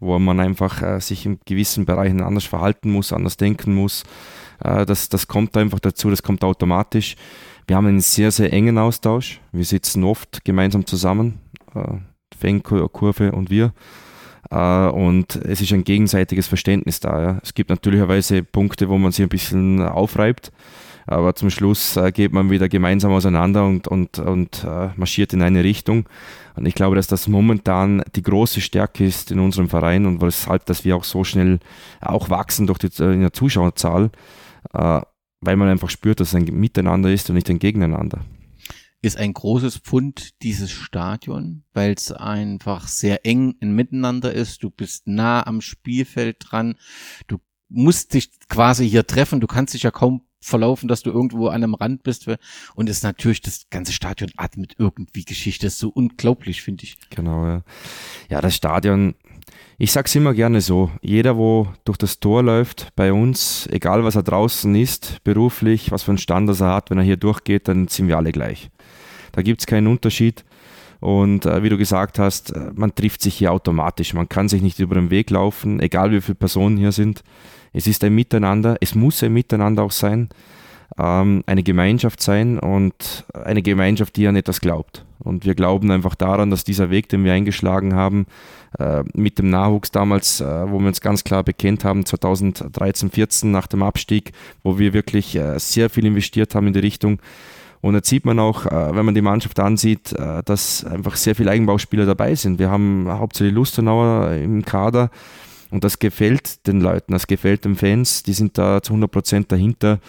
wo man einfach sich in gewissen Bereichen anders verhalten muss, anders denken muss. Das, das kommt einfach dazu, das kommt automatisch. Wir haben einen sehr, sehr engen Austausch. Wir sitzen oft gemeinsam zusammen, Fangkurve und wir. und es ist ein gegenseitiges Verständnis da. Es gibt natürlicherweise Punkte, wo man sich ein bisschen aufreibt aber zum Schluss äh, geht man wieder gemeinsam auseinander und, und, und äh, marschiert in eine Richtung. Und ich glaube, dass das momentan die große Stärke ist in unserem Verein und weshalb, dass wir auch so schnell auch wachsen durch die äh, in der Zuschauerzahl, äh, weil man einfach spürt, dass es ein Miteinander ist und nicht ein Gegeneinander ist ein großes Pfund dieses Stadion, weil es einfach sehr eng in Miteinander ist. Du bist nah am Spielfeld dran. Du musst dich quasi hier treffen. Du kannst dich ja kaum verlaufen, dass du irgendwo an einem Rand bist. Und ist natürlich, das ganze Stadion atmet irgendwie Geschichte. Das ist so unglaublich, finde ich. Genau, ja. Ja, das Stadion, ich sag's immer gerne so, jeder, wo durch das Tor läuft, bei uns, egal was er draußen ist, beruflich, was für einen Stand er hat, wenn er hier durchgeht, dann sind wir alle gleich. Da gibt's keinen Unterschied. Und äh, wie du gesagt hast, äh, man trifft sich hier automatisch. Man kann sich nicht über den Weg laufen, egal wie viele Personen hier sind. Es ist ein Miteinander, es muss ein Miteinander auch sein, ähm, eine Gemeinschaft sein und eine Gemeinschaft, die an etwas glaubt. Und wir glauben einfach daran, dass dieser Weg, den wir eingeschlagen haben, äh, mit dem Nachwuchs damals, äh, wo wir uns ganz klar bekennt haben, 2013, 14 nach dem Abstieg, wo wir wirklich äh, sehr viel investiert haben in die Richtung. Und jetzt sieht man auch, äh, wenn man die Mannschaft ansieht, äh, dass einfach sehr viele Eigenbauspieler dabei sind. Wir haben hauptsächlich Lustenauer im Kader, und das gefällt den Leuten, das gefällt den Fans, die sind da zu 100 Prozent dahinter.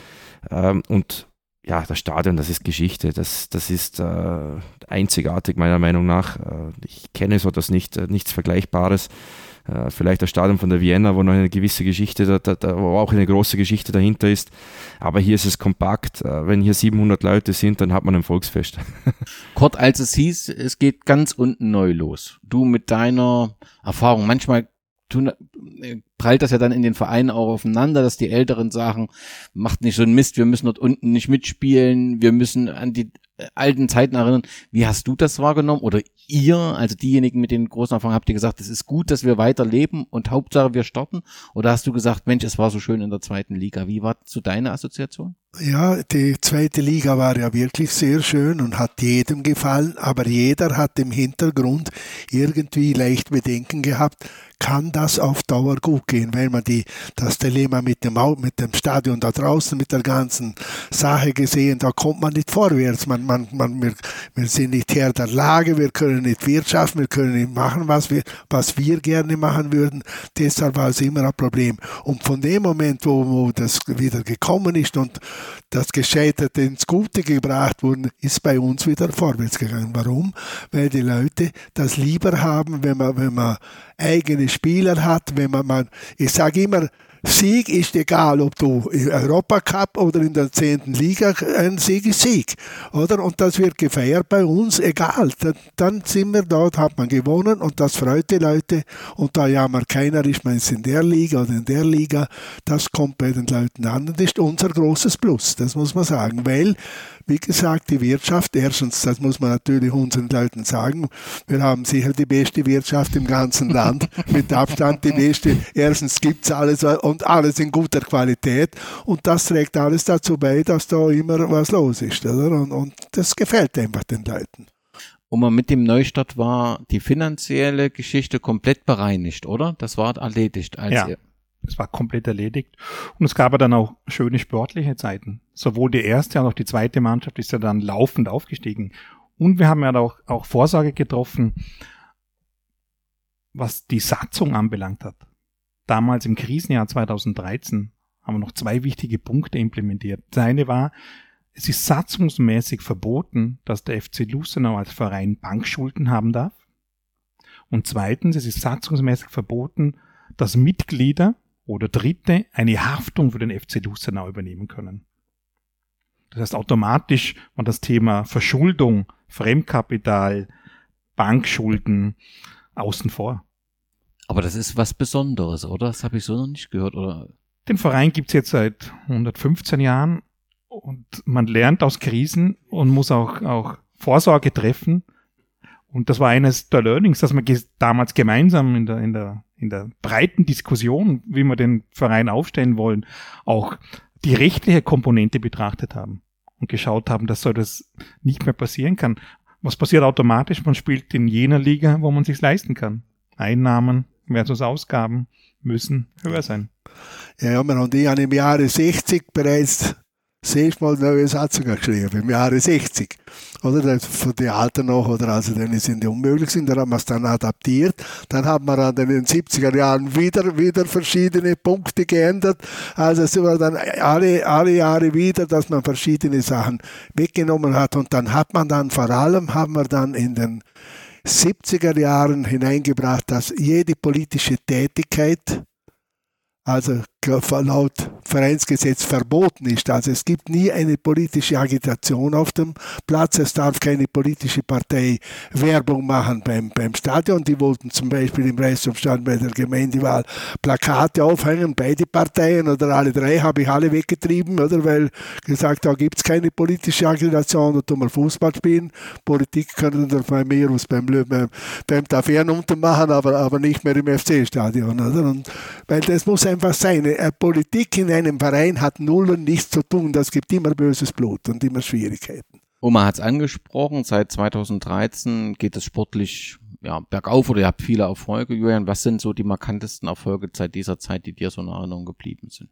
Ähm, und ja, das Stadion, das ist Geschichte, das, das ist äh, einzigartig meiner Meinung nach. Äh, ich kenne so das nicht, äh, nichts Vergleichbares. Vielleicht das Stadion von der Vienna, wo noch eine gewisse Geschichte, da, da, wo auch eine große Geschichte dahinter ist. Aber hier ist es kompakt. Wenn hier 700 Leute sind, dann hat man ein Volksfest. Kurt, als es hieß, es geht ganz unten neu los. Du mit deiner Erfahrung, manchmal tun, äh, prallt das ja dann in den Vereinen auch aufeinander, dass die Älteren sagen, macht nicht so ein Mist, wir müssen dort unten nicht mitspielen, wir müssen an die äh, alten Zeiten erinnern. Wie hast du das wahrgenommen? Oder ihr, also diejenigen mit den großen Erfahrungen, habt ihr gesagt, es ist gut, dass wir weiter leben und Hauptsache wir starten? Oder hast du gesagt, Mensch, es war so schön in der zweiten Liga? Wie war zu deine Assoziation? Ja, die zweite Liga war ja wirklich sehr schön und hat jedem gefallen, aber jeder hat im Hintergrund irgendwie leicht Bedenken gehabt, kann das auf Dauer gut gehen, weil man die, das Dilemma mit dem, mit dem Stadion da draußen, mit der ganzen Sache gesehen, da kommt man nicht vorwärts. Man, man, man, wir, wir sind nicht Herr der Lage, wir können nicht wirtschaften, wir können nicht machen, was wir, was wir gerne machen würden. Deshalb war es immer ein Problem. Und von dem Moment, wo, wo das wieder gekommen ist und das Gescheiterte ins Gute gebracht wurde, ist bei uns wieder vorwärts gegangen. Warum? Weil die Leute das lieber haben, wenn man, wenn man eigene Spieler hat, wenn man, man ich sage immer, Sieg ist egal, ob du im Europacup oder in der zehnten Liga, ein Sieg ist Sieg, oder? Und das wird gefeiert bei uns, egal. Dann, dann sind wir dort, hat man gewonnen und das freut die Leute und da jammert keiner, ist man jetzt in der Liga oder in der Liga, das kommt bei den Leuten an und ist unser großes Plus, das muss man sagen, weil wie gesagt, die Wirtschaft, erstens, das muss man natürlich unseren Leuten sagen, wir haben sicher die beste Wirtschaft im ganzen Land, mit Abstand die beste. Erstens gibt es alles und alles in guter Qualität und das trägt alles dazu bei, dass da immer was los ist. Oder? Und, und das gefällt einfach den Leuten. Und man mit dem Neustart war die finanzielle Geschichte komplett bereinigt, oder? Das war erledigt. Als ja. Es war komplett erledigt. Und es gab ja dann auch schöne sportliche Zeiten. Sowohl die erste als auch die zweite Mannschaft ist ja dann laufend aufgestiegen. Und wir haben ja auch, auch Vorsorge getroffen, was die Satzung anbelangt hat. Damals im Krisenjahr 2013 haben wir noch zwei wichtige Punkte implementiert. Das eine war, es ist satzungsmäßig verboten, dass der FC Lustenau als Verein Bankschulden haben darf. Und zweitens, es ist satzungsmäßig verboten, dass Mitglieder oder Dritte eine Haftung für den FC Lustenau übernehmen können. Das heißt, automatisch war das Thema Verschuldung, Fremdkapital, Bankschulden außen vor. Aber das ist was Besonderes, oder? Das habe ich so noch nicht gehört, oder? Den Verein gibt's jetzt seit 115 Jahren und man lernt aus Krisen und muss auch, auch Vorsorge treffen. Und das war eines der Learnings, dass wir damals gemeinsam in der, in der in der breiten Diskussion, wie wir den Verein aufstellen wollen, auch die rechtliche Komponente betrachtet haben und geschaut haben, dass so das nicht mehr passieren kann. Was passiert automatisch? Man spielt in jener Liga, wo man sich leisten kann. Einnahmen versus Ausgaben müssen höher sein. Ja, ja, wir haben die im Jahre 60 bereits siehst mal neue Satzungen geschrieben, im Jahre 60. Oder von den Alten noch, oder also dann sind die unmöglich sind, dann haben wir es dann adaptiert. Dann haben wir dann in den 70er Jahren wieder, wieder verschiedene Punkte geändert. Also es war dann alle, alle Jahre wieder, dass man verschiedene Sachen weggenommen hat. Und dann hat man dann vor allem, haben wir dann in den 70er Jahren hineingebracht, dass jede politische Tätigkeit also laut Vereinsgesetz verboten ist. Also es gibt nie eine politische Agitation auf dem Platz. Es darf keine politische Partei Werbung machen beim, beim Stadion. Die wollten zum Beispiel im Reichsumstand bei der Gemeindewahl Plakate aufhängen, beide Parteien oder alle drei habe ich alle weggetrieben, oder? Weil gesagt, da gibt es keine politische Agitation, da tun wir Fußball spielen. Politik können wir bei mir aus beim, beim, beim Tavern untermachen, aber, aber nicht mehr im FC-Stadion. Weil das muss einfach sein. Politik in einem Verein hat null und nichts zu tun. Das gibt immer böses Blut und immer Schwierigkeiten. Oma hat es angesprochen, seit 2013 geht es sportlich ja, bergauf oder ihr habt viele Erfolge, Julian. Was sind so die markantesten Erfolge seit dieser Zeit, die dir so in Erinnerung geblieben sind?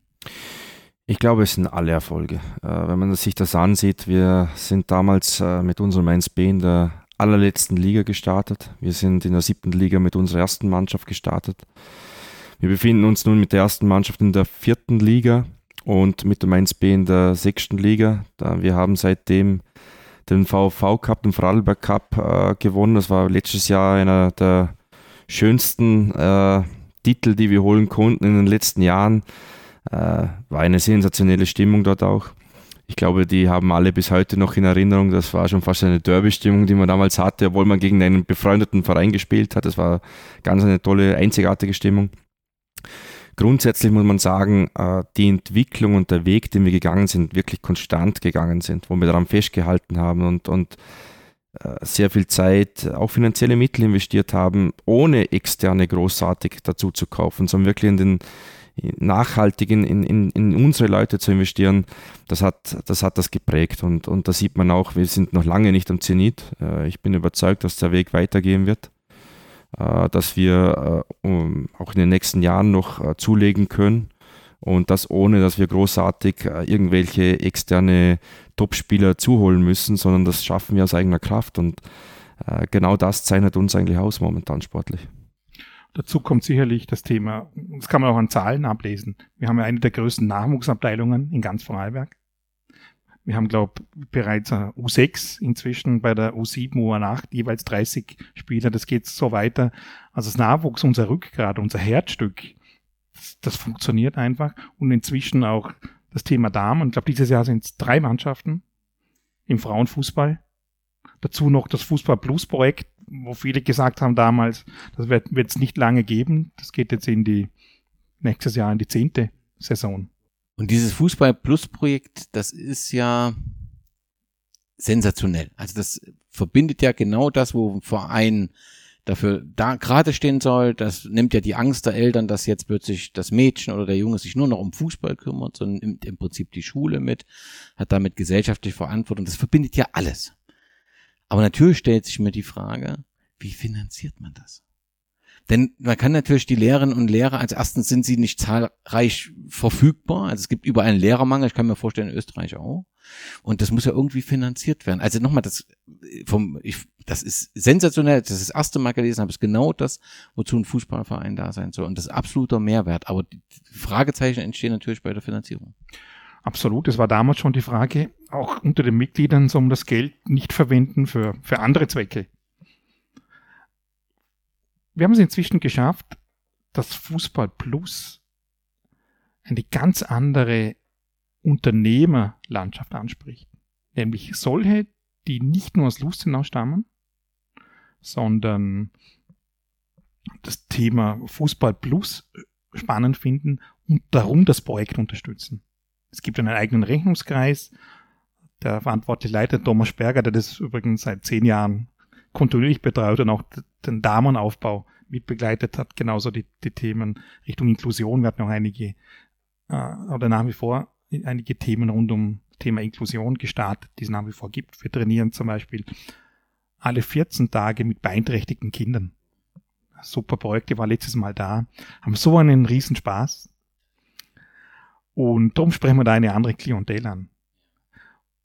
Ich glaube, es sind alle Erfolge. Äh, wenn man sich das ansieht, wir sind damals äh, mit unserem 1B in der allerletzten Liga gestartet. Wir sind in der siebten Liga mit unserer ersten Mannschaft gestartet. Wir befinden uns nun mit der ersten Mannschaft in der vierten Liga und mit dem 1B in der sechsten Liga. Wir haben seitdem den VV Cup, den Vorarlberg Cup äh, gewonnen. Das war letztes Jahr einer der schönsten äh, Titel, die wir holen konnten in den letzten Jahren. Äh, war eine sensationelle Stimmung dort auch. Ich glaube, die haben alle bis heute noch in Erinnerung. Das war schon fast eine Derby-Stimmung, die man damals hatte, obwohl man gegen einen befreundeten Verein gespielt hat. Das war ganz eine tolle, einzigartige Stimmung. Grundsätzlich muss man sagen, äh, die Entwicklung und der Weg, den wir gegangen sind, wirklich konstant gegangen sind, wo wir daran festgehalten haben und, und äh, sehr viel Zeit, auch finanzielle Mittel investiert haben, ohne externe großartig dazu zu kaufen, sondern wirklich in den nachhaltig in, in, in unsere Leute zu investieren, das hat das, hat das geprägt. Und, und da sieht man auch, wir sind noch lange nicht am Zenit. Äh, ich bin überzeugt, dass der Weg weitergehen wird. Äh, dass wir äh, auch in den nächsten Jahren noch äh, zulegen können und das ohne, dass wir großartig irgendwelche externe Topspieler zuholen müssen, sondern das schaffen wir aus eigener Kraft und genau das zeichnet uns eigentlich aus momentan sportlich. Dazu kommt sicherlich das Thema, das kann man auch an Zahlen ablesen. Wir haben ja eine der größten Nachwuchsabteilungen in ganz Vorarlberg. Wir haben, glaube bereits U6 inzwischen bei der U7, U8 jeweils 30 Spieler. Das geht so weiter. Also das Nachwuchs, unser Rückgrat, unser Herzstück, Das, das funktioniert einfach. Und inzwischen auch das Thema Damen. Ich glaube, dieses Jahr sind es drei Mannschaften im Frauenfußball. Dazu noch das Fußball Plus Projekt, wo viele gesagt haben damals, das wird es nicht lange geben. Das geht jetzt in die nächstes Jahr in die zehnte Saison. Und dieses Fußball Plus Projekt, das ist ja sensationell. Also das verbindet ja genau das, wo ein Verein dafür da gerade stehen soll. Das nimmt ja die Angst der Eltern, dass jetzt plötzlich das Mädchen oder der Junge sich nur noch um Fußball kümmert, sondern nimmt im Prinzip die Schule mit, hat damit gesellschaftliche Verantwortung. Das verbindet ja alles. Aber natürlich stellt sich mir die Frage, wie finanziert man das? Denn man kann natürlich die Lehrerinnen und Lehrer, als erstens sind sie nicht zahlreich verfügbar. Also es gibt überall einen Lehrermangel, ich kann mir vorstellen, in Österreich auch. Und das muss ja irgendwie finanziert werden. Also nochmal, das vom, ich, das ist sensationell, das ist das erste Mal gelesen habe, ist genau das, wozu ein Fußballverein da sein soll. Und das ist absoluter Mehrwert. Aber die Fragezeichen entstehen natürlich bei der Finanzierung. Absolut. Es war damals schon die Frage, auch unter den Mitgliedern, soll man das Geld nicht verwenden für, für andere Zwecke. Wir haben es inzwischen geschafft, dass Fußball Plus eine ganz andere Unternehmerlandschaft anspricht. Nämlich solche, die nicht nur aus Lustenau stammen, sondern das Thema Fußball Plus spannend finden und darum das Projekt unterstützen. Es gibt einen eigenen Rechnungskreis. Der verantwortliche Leiter Thomas Berger, der das übrigens seit zehn Jahren kontinuierlich betreut und auch den Damenaufbau mitbegleitet hat, genauso die, die Themen Richtung Inklusion. Wir hatten auch einige äh, oder nach wie vor einige Themen rund um Thema Inklusion gestartet, die es nach wie vor gibt. Wir trainieren zum Beispiel alle 14 Tage mit beeinträchtigten Kindern. Super Projekte, war letztes Mal da, haben so einen Riesenspaß. Und darum sprechen wir da eine andere Klientel an.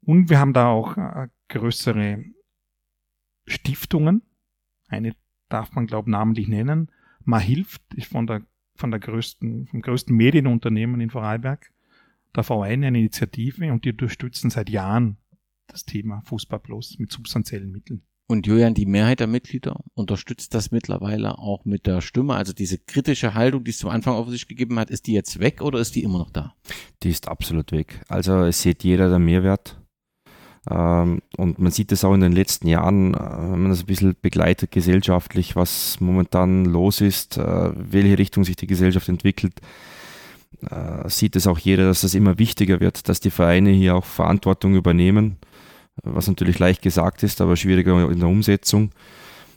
Und wir haben da auch äh, größere Stiftungen. Eine darf man, glaube ich, namentlich nennen. Ma hilft, ist von der, von der größten, vom größten Medienunternehmen in Vorarlberg der Verein eine Initiative und die unterstützen seit Jahren das Thema Fußball Plus mit substanziellen Mitteln. Und Julian, die Mehrheit der Mitglieder unterstützt das mittlerweile auch mit der Stimme. Also diese kritische Haltung, die es zum Anfang auf sich gegeben hat, ist die jetzt weg oder ist die immer noch da? Die ist absolut weg. Also es sieht jeder der Mehrwert. Ähm, und man sieht es auch in den letzten Jahren, äh, wenn man das ein bisschen begleitet gesellschaftlich, was momentan los ist, äh, welche Richtung sich die Gesellschaft entwickelt äh, sieht es auch jeder, dass es immer wichtiger wird, dass die Vereine hier auch Verantwortung übernehmen, was natürlich leicht gesagt ist, aber schwieriger in der Umsetzung.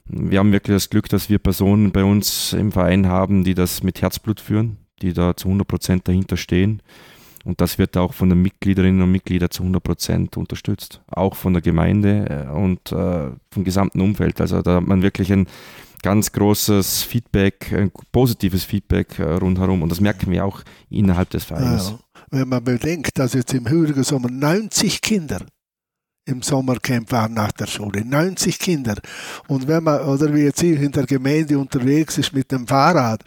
Wir haben wirklich das Glück, dass wir Personen bei uns im Verein haben, die das mit Herzblut führen, die da zu 100 Prozent dahinter stehen. Und das wird auch von den Mitgliederinnen und Mitgliedern zu 100 Prozent unterstützt. Auch von der Gemeinde äh, und äh, vom gesamten Umfeld. Also da hat man wirklich ein ganz großes Feedback, ein positives Feedback äh, rundherum und das merken wir auch innerhalb des Vereins. Ja, wenn man bedenkt, dass jetzt im höheren Sommer 90 Kinder im Sommercamp waren nach der Schule. 90 Kinder. Und wenn man, oder wie jetzt hier in der Gemeinde unterwegs ist mit dem Fahrrad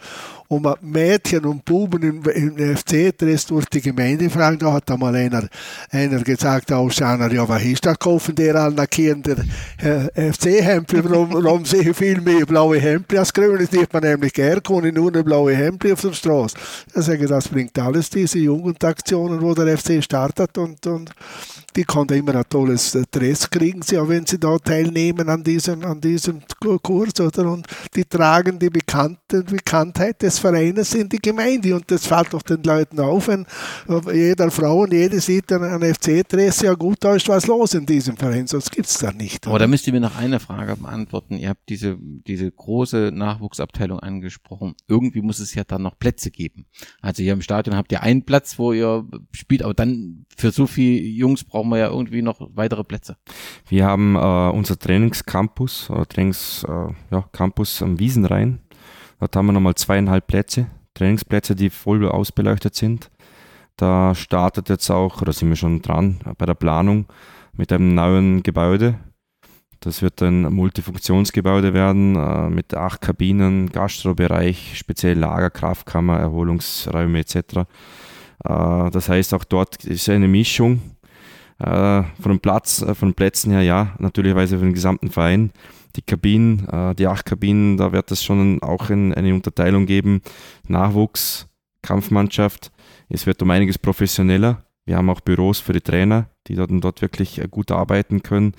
und man Mädchen und Buben im, im FC-Dress durch die Gemeinde fragen, da hat einmal einer, einer gesagt, Ausschauer, ja, was ist das, kaufen der allen Kinder äh, FC-Hemden, warum, warum sehe ich viel mehr blaue Hemden als grüne, sieht man nämlich gern, kann nur eine blaue Hemden auf der Straße. Ich sage, das bringt alles diese Jugendaktionen, wo der FC startet und, und die konnten immer ein tolles Dress kriegen, sie, auch wenn sie da teilnehmen an diesem, an diesem Kurs, oder? Und die tragen die Bekannte, Bekanntheit des Vereines in die Gemeinde. Und das fällt doch den Leuten auf, wenn jeder Frau und jede sieht an FC-Dress, ja gut, da ist was los in diesem Verein, sonst gibt es da nicht. Aber da müsst ihr mir noch eine Frage beantworten. Ihr habt diese, diese große Nachwuchsabteilung angesprochen. Irgendwie muss es ja dann noch Plätze geben. Also hier im Stadion habt ihr einen Platz, wo ihr spielt, aber dann für so viele Jungs brauchen wir ja irgendwie noch weitere Plätze. Wir haben äh, unser Trainingscampus, oder Trainings, äh, ja, Campus am Wiesenrhein. Dort haben wir nochmal zweieinhalb Plätze, Trainingsplätze, die voll ausbeleuchtet sind. Da startet jetzt auch, oder sind wir schon dran, bei der Planung mit einem neuen Gebäude. Das wird ein Multifunktionsgebäude werden äh, mit acht Kabinen, Gastrobereich, speziell Lager, Kraftkammer, Erholungsräume etc. Äh, das heißt, auch dort ist eine Mischung äh, von Platz, äh, von den Plätzen her, ja, natürlicherweise für den gesamten Verein. Die Kabinen, äh, die acht Kabinen, da wird es schon auch in, eine Unterteilung geben. Nachwuchs, Kampfmannschaft. Es wird um einiges professioneller. Wir haben auch Büros für die Trainer, die dort, dort wirklich äh, gut arbeiten können.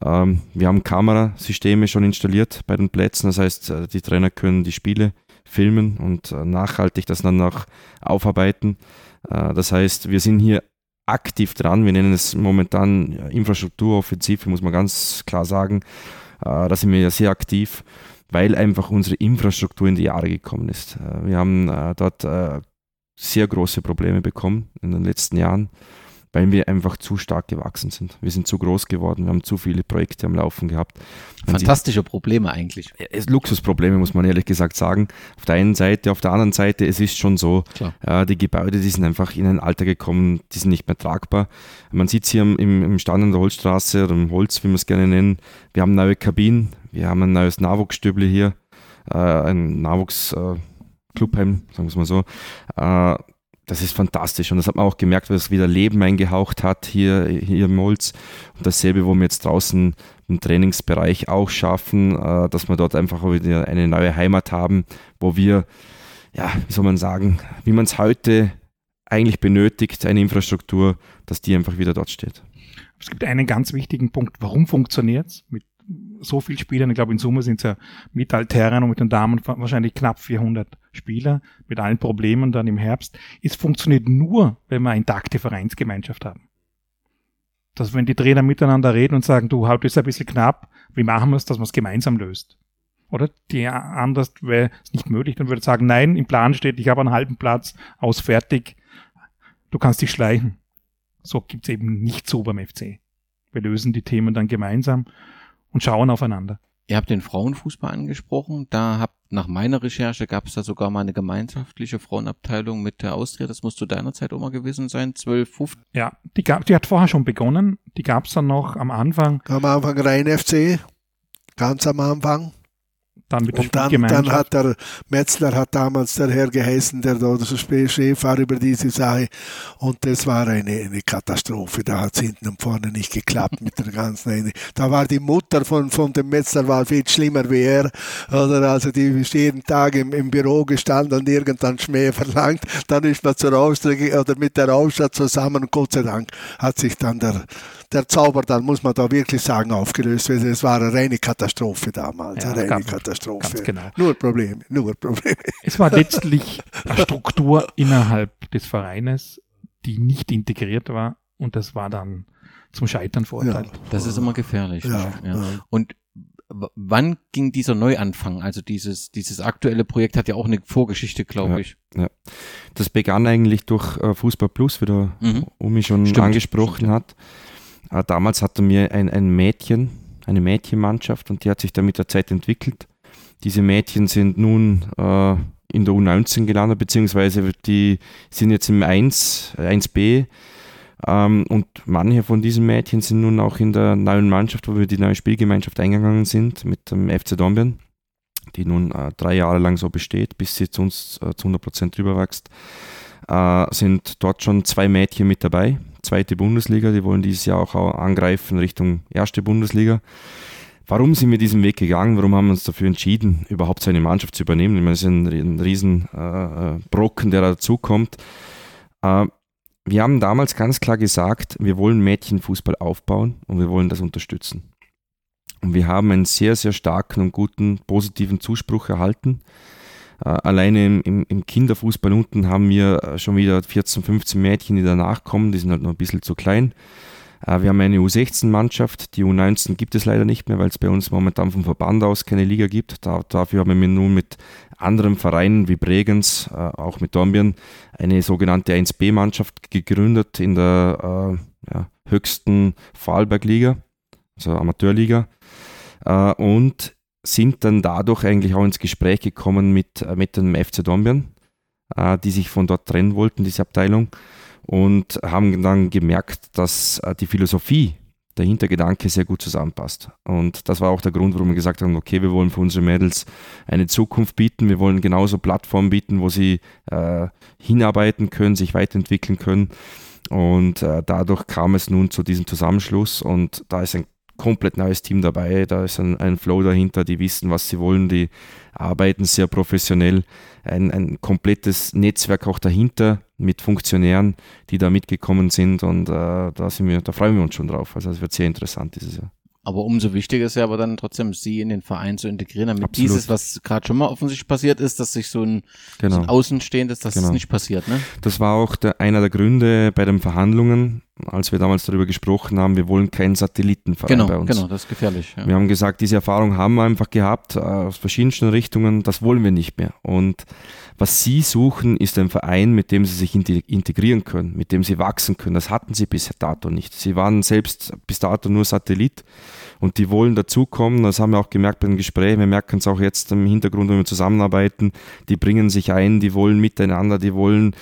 Ähm, wir haben Kamerasysteme schon installiert bei den Plätzen. Das heißt, äh, die Trainer können die Spiele filmen und äh, nachhaltig das dann auch aufarbeiten. Das heißt, wir sind hier aktiv dran. Wir nennen es momentan Infrastrukturoffensive, muss man ganz klar sagen. Da sind wir ja sehr aktiv, weil einfach unsere Infrastruktur in die Jahre gekommen ist. Wir haben dort sehr große Probleme bekommen in den letzten Jahren, weil wir einfach zu stark gewachsen sind. Wir sind zu groß geworden, wir haben zu viele Projekte am Laufen gehabt. Fantastische Probleme eigentlich. Es Luxusprobleme, muss man ehrlich gesagt sagen. Auf der einen Seite, auf der anderen Seite, es ist schon so, äh, die Gebäude, die sind einfach in ein Alter gekommen, die sind nicht mehr tragbar. Man sieht es hier im, im Stand an der Holzstraße oder im Holz, wie wir es gerne nennen. Wir haben neue Kabinen, wir haben ein neues Nachwuchsstüble hier, äh, ein Nachwuchs... Äh, Clubheim, sagen wir es mal so. Äh, das ist fantastisch und das hat man auch gemerkt, weil es wieder Leben eingehaucht hat hier, hier im Molz. Und dasselbe, wo wir jetzt draußen im Trainingsbereich auch schaffen, äh, dass wir dort einfach wieder eine neue Heimat haben, wo wir, ja, wie soll man sagen, wie man es heute eigentlich benötigt, eine Infrastruktur, dass die einfach wieder dort steht. Es gibt einen ganz wichtigen Punkt, warum funktioniert es mit so vielen Spielern? Ich glaube, in Summe sind es ja mit Altherren und mit den Damen wahrscheinlich knapp 400 Spieler mit allen Problemen dann im Herbst. Es funktioniert nur, wenn wir eine intakte Vereinsgemeinschaft haben. Dass wenn die Trainer miteinander reden und sagen, du, heute ist ein bisschen knapp, wie machen wir es, dass man es gemeinsam löst? Oder die anders wäre es nicht möglich, dann würde sagen, nein, im Plan steht, ich habe einen halben Platz, aus fertig, du kannst dich schleichen. So gibt's eben nicht so beim FC. Wir lösen die Themen dann gemeinsam und schauen aufeinander. Ihr habt den Frauenfußball angesprochen. Da habt nach meiner Recherche gab es da sogar mal eine gemeinschaftliche Frauenabteilung mit der Austria. Das musst du deiner Zeit auch mal gewesen sein, 12, 15. Ja, die, gab, die hat vorher schon begonnen. Die gab es dann noch am Anfang. Am Anfang rein FC, ganz am Anfang. Dann der und dann, dann hat der Metzler hat damals der Herr geheißen, der da so Chef war über diese Sache. Und das war eine, eine Katastrophe. Da hat es hinten und vorne nicht geklappt mit der ganzen. Eine. Da war die Mutter von, von dem Metzler war viel schlimmer wie er. Oder also die ist jeden Tag im, im Büro gestanden und irgendwann Schmäh verlangt. Dann ist man zur Austria oder mit der Austria zusammen Gott sei Dank hat sich dann der der Zauber dann, muss man da wirklich sagen, aufgelöst wird. Es war eine reine Katastrophe damals. Ja, eine reine Katastrophe. Genau. Nur Probleme, nur Probleme. Es war letztlich eine Struktur innerhalb des Vereines, die nicht integriert war und das war dann zum Scheitern verurteilt. Ja, das ist immer gefährlich. Ja, ja. Und wann ging dieser Neuanfang? Also dieses, dieses aktuelle Projekt hat ja auch eine Vorgeschichte, glaube ja, ich. Ja. Das begann eigentlich durch äh, Fußball Plus, wie der mhm. Umi schon stimmt, angesprochen stimmt. hat. Äh, damals hatte mir ein, ein Mädchen, eine Mädchenmannschaft und die hat sich da mit der Zeit entwickelt. Diese Mädchen sind nun äh, in der U19 gelandet, beziehungsweise die sind jetzt im 1, 1b. Ähm, und manche von diesen Mädchen sind nun auch in der neuen Mannschaft, wo wir die neue Spielgemeinschaft eingegangen sind, mit dem FC Dornbirn, die nun äh, drei Jahre lang so besteht, bis sie zu uns äh, zu 100% drüber wächst. Äh, sind dort schon zwei Mädchen mit dabei, zweite Bundesliga, die wollen dieses Jahr auch angreifen Richtung erste Bundesliga. Warum sind wir diesen Weg gegangen? Warum haben wir uns dafür entschieden, überhaupt so eine Mannschaft zu übernehmen? Ich meine, es ist ein, ein riesen äh, Brocken, der dazukommt. Äh, wir haben damals ganz klar gesagt, wir wollen Mädchenfußball aufbauen und wir wollen das unterstützen. Und wir haben einen sehr, sehr starken und guten positiven Zuspruch erhalten. Äh, alleine im, im, Kinderfußball unten haben wir äh, schon wieder 14, 15 Mädchen, die danach kommen, die sind halt noch ein bisschen zu klein. Äh, wir haben eine U16-Mannschaft, die U19 gibt es leider nicht mehr, weil es bei uns momentan vom Verband aus keine Liga gibt. Da, dafür haben wir nun mit anderen Vereinen wie Bregenz, auch mit Dornbirn, eine sogenannte 1B-Mannschaft gegründet in der äh, ja, höchsten Vorarlberg-Liga, also Amateurliga. Und sind dann dadurch eigentlich auch ins Gespräch gekommen mit, äh, mit dem FC Dornbirn, äh, die sich von dort trennen wollten, diese Abteilung, und haben dann gemerkt, dass äh, die Philosophie, der Hintergedanke sehr gut zusammenpasst. Und das war auch der Grund, warum wir gesagt haben, okay, wir wollen für unsere Mädels eine Zukunft bieten, wir wollen genauso Plattformen bieten, wo sie äh, hinarbeiten können, sich weiterentwickeln können. Und äh, dadurch kam es nun zu diesem Zusammenschluss und da ist ein komplett neues Team dabei. Da ist ein, ein Flow dahinter, die wissen, was sie wollen, die arbeiten sehr professionell. Ein, ein komplettes Netzwerk auch dahinter mit Funktionären, die da mitgekommen sind und äh, da, sind wir, da freuen wir uns schon drauf. Also es wird sehr interessant dieses Jahr. Aber umso wichtiger ist ja aber dann trotzdem, sie in den Verein zu integrieren, damit Absolut. dieses, was gerade schon mal offensichtlich passiert ist, dass sich so ein, genau. so ein Außenstehendes, dass genau. das nicht passiert. Ne? Das war auch der, einer der Gründe bei den Verhandlungen, als wir damals darüber gesprochen haben, wir wollen keinen Satellitenverein genau, bei uns. Genau, das ist gefährlich. Ja. Wir haben gesagt, diese Erfahrung haben wir einfach gehabt, äh, aus verschiedensten Richtungen, das wollen wir nicht mehr. Und was sie suchen, ist ein Verein, mit dem sie sich integrieren können, mit dem sie wachsen können. Das hatten sie bis dato nicht. Sie waren selbst bis dato nur Satellit und die wollen dazukommen. Das haben wir auch gemerkt bei den Gesprächen. Wir merken es auch jetzt im Hintergrund, wenn wir zusammenarbeiten. Die bringen sich ein, die wollen miteinander, die wollen,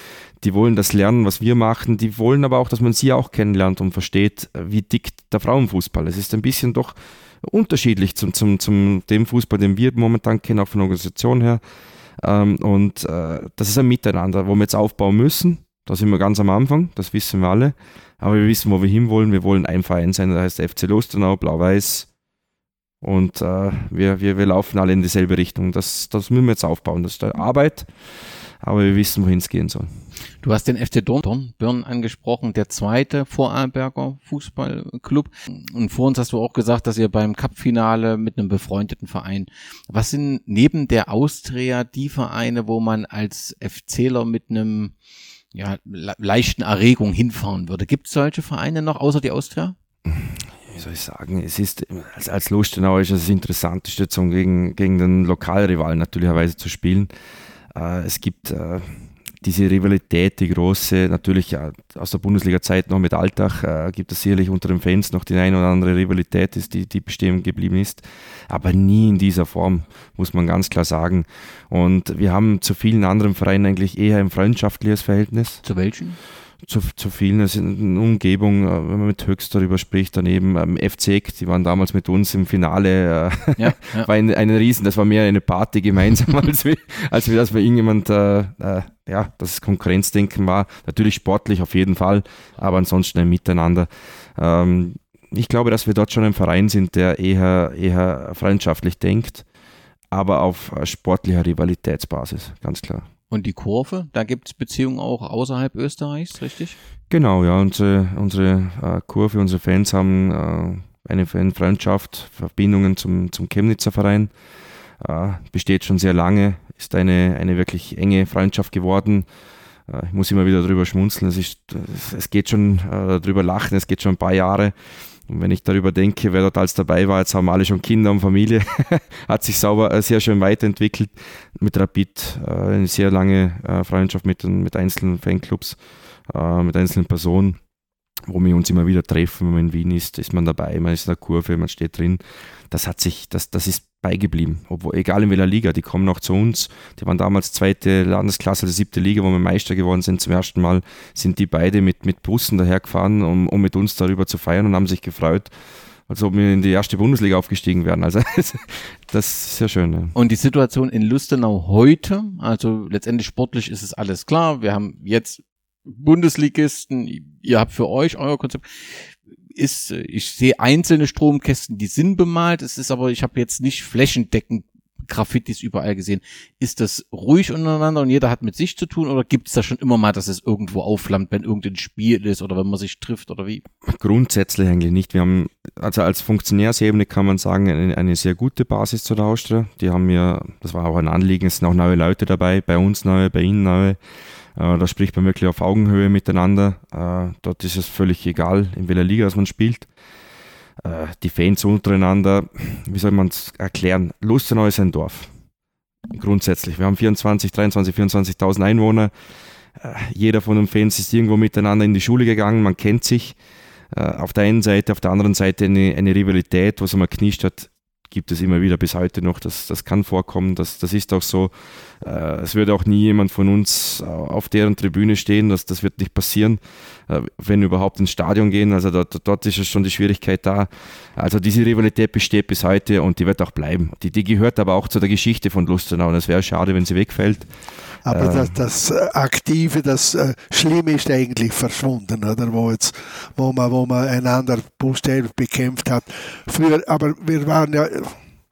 die wollen das lernen, was wir machen. Die wollen aber auch, dass man sie auch kennenlernt und versteht, wie dick der Frauenfußball ist. Es ist ein bisschen doch unterschiedlich zum, zum, zum dem Fußball, den wir momentan kennen, auch von der Organisation her. Ähm, und äh, das ist ein Miteinander, wo wir jetzt aufbauen müssen. Da sind wir ganz am Anfang, das wissen wir alle. Aber wir wissen, wo wir hinwollen. Wir wollen ein Verein sein, der heißt FC Lustenau, Blau-Weiß. Und äh, wir, wir, wir laufen alle in dieselbe Richtung. Das, das müssen wir jetzt aufbauen. Das ist Arbeit, aber wir wissen, wohin es gehen soll. Du hast den FC Dornbirn angesprochen, der zweite Vorarlberger Fußballclub. Und vor uns hast du auch gesagt, dass ihr beim Cup-Finale mit einem befreundeten Verein. Was sind neben der Austria die Vereine, wo man als FCler mit einem ja, leichten Erregung hinfahren würde. Gibt es solche Vereine noch außer die Austria? Wie soll ich sagen, es ist als, als Lustenau ist es das Interessanteste, gegen, gegen den Lokalrivalen natürlicherweise zu spielen. Äh, es gibt äh, diese Rivalität, die große, natürlich ja, aus der Bundesliga-Zeit noch mit Alltag, äh, gibt es sicherlich unter den Fans noch die eine oder andere Rivalität, die, die bestehen geblieben ist, aber nie in dieser Form, muss man ganz klar sagen. Und wir haben zu vielen anderen Vereinen eigentlich eher ein freundschaftliches Verhältnis. Zu welchen? Zu, zu vielen. Es ist eine Umgebung, äh, wenn man mit Höchst darüber spricht, daneben ähm, FC, die waren damals mit uns im Finale, äh, ja, ja. war ein, ein Riesen, das war mehr eine Party gemeinsam, als wir, als wir das bei irgendjemand, äh, äh, ja, das Konkurrenzdenken war. Natürlich sportlich auf jeden Fall, aber ansonsten ein Miteinander. Ähm, ich glaube, dass wir dort schon ein Verein sind, der eher, eher freundschaftlich denkt, aber auf sportlicher Rivalitätsbasis, ganz klar. Und die Kurve, da gibt es Beziehungen auch außerhalb Österreichs, richtig? Genau, ja. Unsere, unsere äh, Kurve, unsere Fans haben äh, eine Fanfreundschaft, Verbindungen zum, zum Chemnitzer Verein. Äh, besteht schon sehr lange, ist eine, eine wirklich enge Freundschaft geworden. Äh, ich muss immer wieder drüber schmunzeln. Es, ist, es geht schon äh, drüber lachen, es geht schon ein paar Jahre. Und wenn ich darüber denke, wer dort alles dabei war, jetzt haben alle schon Kinder und Familie, hat sich sauber äh, sehr schön weiterentwickelt. Mit Rapid äh, eine sehr lange äh, Freundschaft mit, mit einzelnen Fanclubs, mit einzelnen Personen, wo wir uns immer wieder treffen. Wenn man in Wien ist, ist man dabei, man ist in der Kurve, man steht drin. Das hat sich, das, das ist beigeblieben. Obwohl, egal in welcher Liga, die kommen auch zu uns. Die waren damals zweite Landesklasse, der siebte Liga, wo wir Meister geworden sind zum ersten Mal, sind die beide mit, mit Bussen dahergefahren, um, um mit uns darüber zu feiern und haben sich gefreut, als ob wir in die erste Bundesliga aufgestiegen wären. Also das ist sehr schön. Ja. Und die Situation in Lustenau heute, also letztendlich sportlich ist es alles klar. Wir haben jetzt Bundesligisten, ihr habt für euch euer Konzept ist, äh, ich sehe einzelne Stromkästen, die sind bemalt. Es ist aber, ich habe jetzt nicht flächendeckend Graffitis überall gesehen. Ist das ruhig untereinander und jeder hat mit sich zu tun oder gibt es da schon immer mal, dass es irgendwo aufflammt, wenn irgendein Spiel ist oder wenn man sich trifft oder wie? Grundsätzlich eigentlich nicht. Wir haben, also als Funktionärsebene kann man sagen, eine, eine sehr gute Basis zu der Austria. Die haben mir, das war auch ein Anliegen, es sind auch neue Leute dabei, bei uns neue, bei ihnen neue. Äh, da spricht man wirklich auf Augenhöhe miteinander. Äh, dort ist es völlig egal, in welcher Liga man spielt. Äh, die Fans untereinander, wie soll man es erklären? Lustenau ist ein Dorf. Grundsätzlich. Wir haben 24, 23, 24.000 Einwohner. Jeder von den Fans ist irgendwo miteinander in die Schule gegangen, man kennt sich. Auf der einen Seite, auf der anderen Seite eine, eine Rivalität, was man knischt hat, gibt es immer wieder bis heute noch. Das, das kann vorkommen, das, das ist auch so. Äh, es würde auch nie jemand von uns äh, auf deren Tribüne stehen, das, das wird nicht passieren, äh, wenn überhaupt ins Stadion gehen. Also dort, dort ist schon die Schwierigkeit da. Also diese Rivalität besteht bis heute und die wird auch bleiben. Die, die gehört aber auch zu der Geschichte von Lustenau und es wäre schade, wenn sie wegfällt. Aber das, das äh, Aktive, das äh, Schlimme ist eigentlich verschwunden, oder? Wo jetzt, wo man, wo man einander buchstäblich bekämpft hat. Früher, aber wir waren ja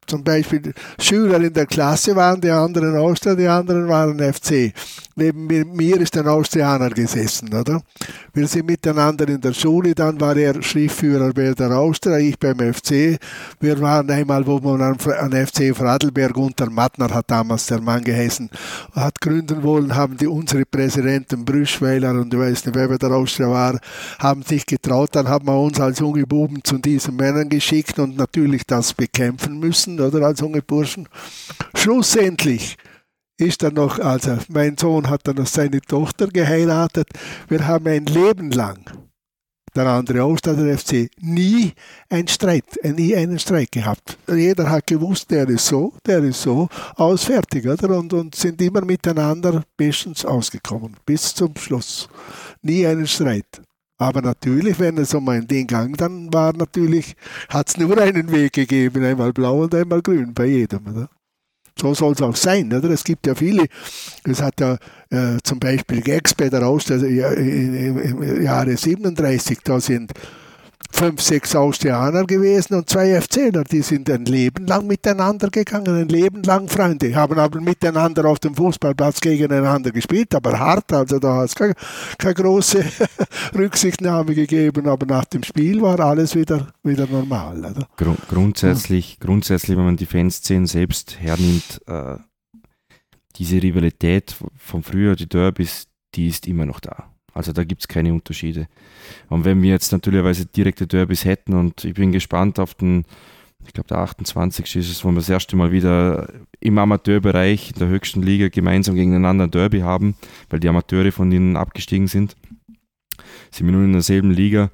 zum Beispiel Schüler in der Klasse waren, die anderen Austria, die anderen waren FC. Neben mir ist ein Austrianer gesessen, oder? Wir sind miteinander in der Schule, dann war er Schriftführer bei der Austria, ich beim FC. Wir waren einmal, wo man an, an FC Fradelberg unter Mattner hat damals der Mann geheißen, hat gründen wollen, haben die unsere Präsidenten Brüschweiler und ich weiß nicht, wer bei der Austria war, haben sich getraut, dann haben wir uns als junge Buben zu diesen Männern geschickt und natürlich das bekämpfen müssen, oder als junge Burschen. Schlussendlich ist dann noch, also mein Sohn hat dann noch seine Tochter geheiratet. Wir haben ein Leben lang, der andere Ausstatter FC, nie einen Streit, nie einen Streit gehabt. Jeder hat gewusst, der ist so, der ist so, aus fertig, oder? Und, und sind immer miteinander bestens ausgekommen, bis zum Schluss. Nie einen Streit. Aber natürlich, wenn es um ein Ding ging, dann war natürlich, hat es nur einen Weg gegeben, einmal blau und einmal grün bei jedem, oder? So soll es auch sein. Oder? Es gibt ja viele, es hat ja äh, zum Beispiel Gags bei der Austria im Jahre 37, da sind fünf, sechs Austrianer gewesen und zwei FCler. Die sind ein Leben lang miteinander gegangen, ein Leben lang Freunde. Haben aber miteinander auf dem Fußballplatz gegeneinander gespielt, aber hart. Also da hat es keine, keine große Rücksichtnahme gegeben. Aber nach dem Spiel war alles wieder, wieder normal. Oder? Grund, grundsätzlich, ja. grundsätzlich, wenn man die Fanszenen selbst hernimmt, äh, diese Rivalität von früher, die Derbys, die ist immer noch da. Also da gibt es keine Unterschiede. Und wenn wir jetzt natürlicherweise direkte Derbys hätten und ich bin gespannt auf den, ich glaube der 28. ist es, wo wir das erste Mal wieder im Amateurbereich in der höchsten Liga gemeinsam gegeneinander ein Derby haben, weil die Amateure von ihnen abgestiegen sind. Sind wir nun in derselben Liga.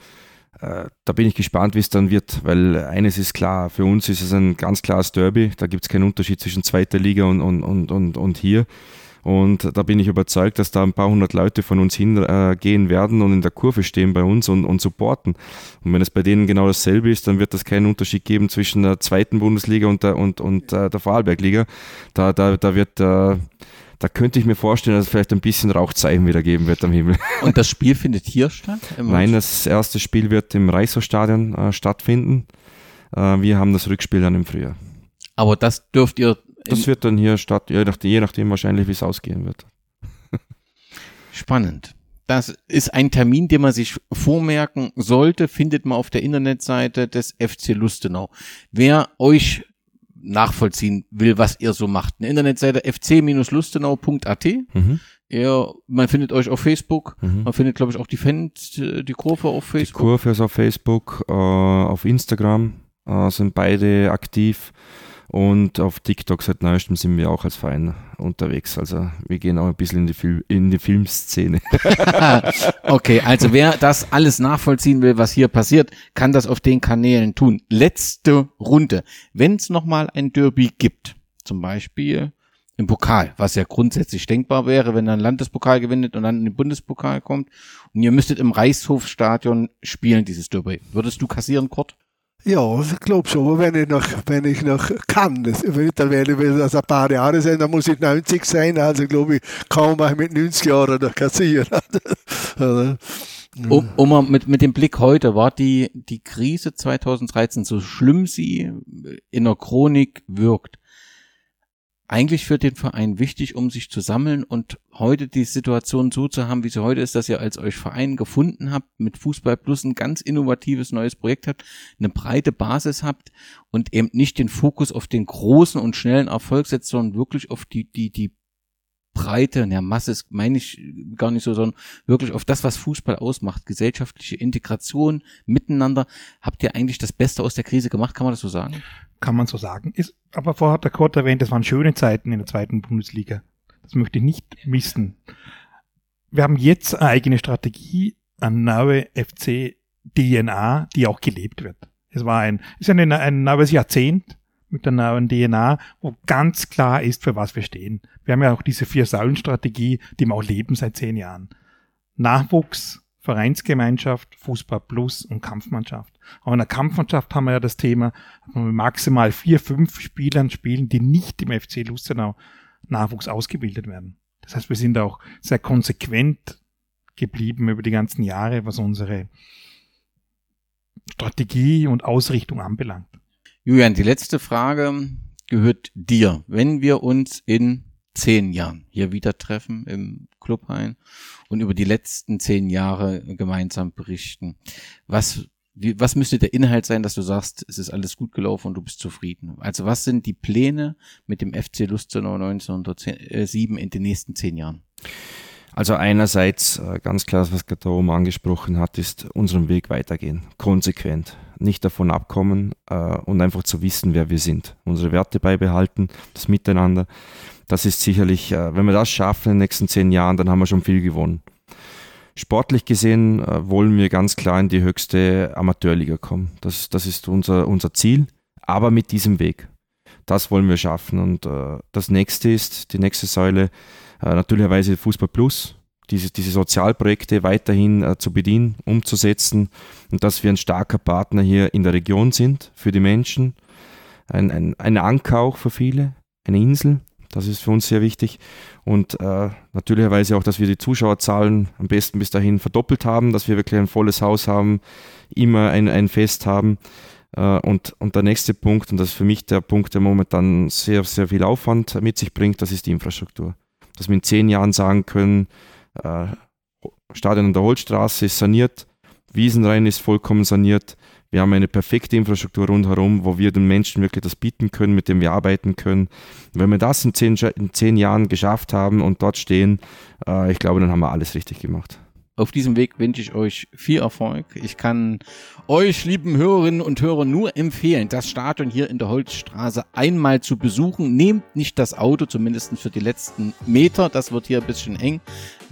Äh, da bin ich gespannt, wie es dann wird, weil eines ist klar, für uns ist es ein ganz klares Derby. Da gibt es keinen Unterschied zwischen zweiter Liga und, und, und, und, und hier. Und da bin ich überzeugt, dass da ein paar hundert Leute von uns hingehen äh, werden und in der Kurve stehen bei uns und, und supporten. Und wenn es bei denen genau dasselbe ist, dann wird das keinen Unterschied geben zwischen der zweiten Bundesliga und der, und, und, äh, der Vorarlbergliga. Da, da, da wird äh, da könnte ich mir vorstellen, dass es vielleicht ein bisschen Rauchzeichen wieder geben wird am Himmel. Und das Spiel findet hier statt? Nein, das erste Spiel wird im Reichshofstadion äh, stattfinden. Äh, wir haben das Rückspiel dann im Frühjahr. Aber das dürft ihr das wird dann hier statt, je nachdem, je nachdem wahrscheinlich, wie es ausgehen wird. Spannend. Das ist ein Termin, den man sich vormerken sollte, findet man auf der Internetseite des FC Lustenau. Wer euch nachvollziehen will, was ihr so macht, eine Internetseite fc-lustenau.at. Mhm. Ja, man findet euch auf Facebook. Mhm. Man findet, glaube ich, auch die Fans, die Kurve auf Facebook. Die Kurve ist auf Facebook, äh, auf Instagram äh, sind beide aktiv. Und auf TikTok seit neuestem sind wir auch als Verein unterwegs. Also wir gehen auch ein bisschen in die, Fil in die Filmszene. okay, also wer das alles nachvollziehen will, was hier passiert, kann das auf den Kanälen tun. Letzte Runde. Wenn es nochmal ein Derby gibt, zum Beispiel im Pokal, was ja grundsätzlich denkbar wäre, wenn dann Landespokal gewinnt und dann in den Bundespokal kommt und ihr müsstet im Reichshofstadion spielen, dieses Derby. Würdest du kassieren, Kurt? Ja, ich glaube schon, wenn ich noch, wenn ich noch kann. Das, dann werde ich das ein paar Jahre sein, dann muss ich 90 sein, also glaube ich, kaum mal mit 90 Jahren noch kassieren. um, um mit, mit dem Blick heute, war die, die Krise 2013, so schlimm sie in der Chronik wirkt, eigentlich für den Verein wichtig, um sich zu sammeln und heute die Situation so zu haben, wie sie heute ist, dass ihr als euch Verein gefunden habt, mit Fußball Plus ein ganz innovatives neues Projekt habt, eine breite Basis habt und eben nicht den Fokus auf den großen und schnellen Erfolg setzt, sondern wirklich auf die, die, die Breite, ja, Masse ist, meine ich gar nicht so, sondern wirklich auf das, was Fußball ausmacht, gesellschaftliche Integration, miteinander. Habt ihr eigentlich das Beste aus der Krise gemacht, kann man das so sagen? Kann man so sagen. Ist, aber vorher hat der Kurt erwähnt, das waren schöne Zeiten in der zweiten Bundesliga. Das möchte ich nicht missen. Wir haben jetzt eine eigene Strategie, eine neue FC-DNA, die auch gelebt wird. Es war ein, ist ein, ein neues Jahrzehnt mit der neuen DNA, wo ganz klar ist, für was wir stehen. Wir haben ja auch diese Vier-Säulen-Strategie, die wir auch leben seit zehn Jahren. Nachwuchs, Vereinsgemeinschaft, Fußball Plus und Kampfmannschaft. Aber in der Kampfmannschaft haben wir ja das Thema, dass wir maximal vier, fünf Spielern spielen, die nicht im FC Lustenau Nachwuchs ausgebildet werden. Das heißt, wir sind auch sehr konsequent geblieben über die ganzen Jahre, was unsere Strategie und Ausrichtung anbelangt. Julian, die letzte Frage gehört dir. Wenn wir uns in zehn Jahren hier wieder treffen im Clubhain und über die letzten zehn Jahre gemeinsam berichten, was wie, was müsste der Inhalt sein, dass du sagst, es ist alles gut gelaufen und du bist zufrieden? Also was sind die Pläne mit dem FC Lustenau 1907 in den nächsten zehn Jahren? Also einerseits äh, ganz klar, was gerade oben angesprochen hat, ist unseren Weg weitergehen, konsequent, nicht davon abkommen äh, und einfach zu wissen, wer wir sind, unsere Werte beibehalten, das Miteinander. Das ist sicherlich, äh, wenn wir das schaffen in den nächsten zehn Jahren, dann haben wir schon viel gewonnen. Sportlich gesehen wollen wir ganz klar in die höchste Amateurliga kommen. Das, das ist unser, unser Ziel, aber mit diesem Weg. Das wollen wir schaffen. Und das nächste ist, die nächste Säule, natürlicherweise Fußball Plus, diese, diese Sozialprojekte weiterhin äh, zu bedienen, umzusetzen und dass wir ein starker Partner hier in der Region sind für die Menschen. Ein, ein, ein Anker auch für viele, eine Insel, das ist für uns sehr wichtig. Und äh, natürlicherweise auch, dass wir die Zuschauerzahlen am besten bis dahin verdoppelt haben, dass wir wirklich ein volles Haus haben, immer ein, ein Fest haben. Äh, und, und der nächste Punkt, und das ist für mich der Punkt, der momentan sehr, sehr viel Aufwand mit sich bringt, das ist die Infrastruktur dass wir in zehn Jahren sagen können, äh, Stadion an der Holzstraße ist saniert, Wiesenrhein ist vollkommen saniert, wir haben eine perfekte Infrastruktur rundherum, wo wir den Menschen wirklich das bieten können, mit dem wir arbeiten können. Und wenn wir das in zehn, in zehn Jahren geschafft haben und dort stehen, äh, ich glaube, dann haben wir alles richtig gemacht. Auf diesem Weg wünsche ich euch viel Erfolg. Ich kann euch, lieben Hörerinnen und Hörer, nur empfehlen, das Stadion hier in der Holzstraße einmal zu besuchen. Nehmt nicht das Auto, zumindest für die letzten Meter. Das wird hier ein bisschen eng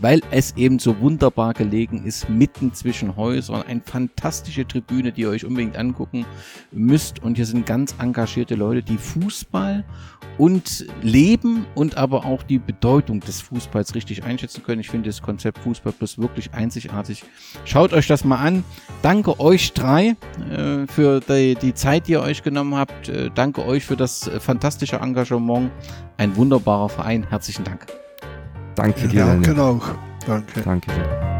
weil es eben so wunderbar gelegen ist, mitten zwischen Häusern. Eine fantastische Tribüne, die ihr euch unbedingt angucken müsst. Und hier sind ganz engagierte Leute, die Fußball und Leben und aber auch die Bedeutung des Fußballs richtig einschätzen können. Ich finde das Konzept Fußball Plus wirklich einzigartig. Schaut euch das mal an. Danke euch drei äh, für die, die, Zeit, die ihr euch genommen habt. Äh, danke euch für das äh, fantastische Engagement. Ein wunderbarer Verein. Herzlichen Dank. Danke dir. Danke auch. Danke. Danke dir.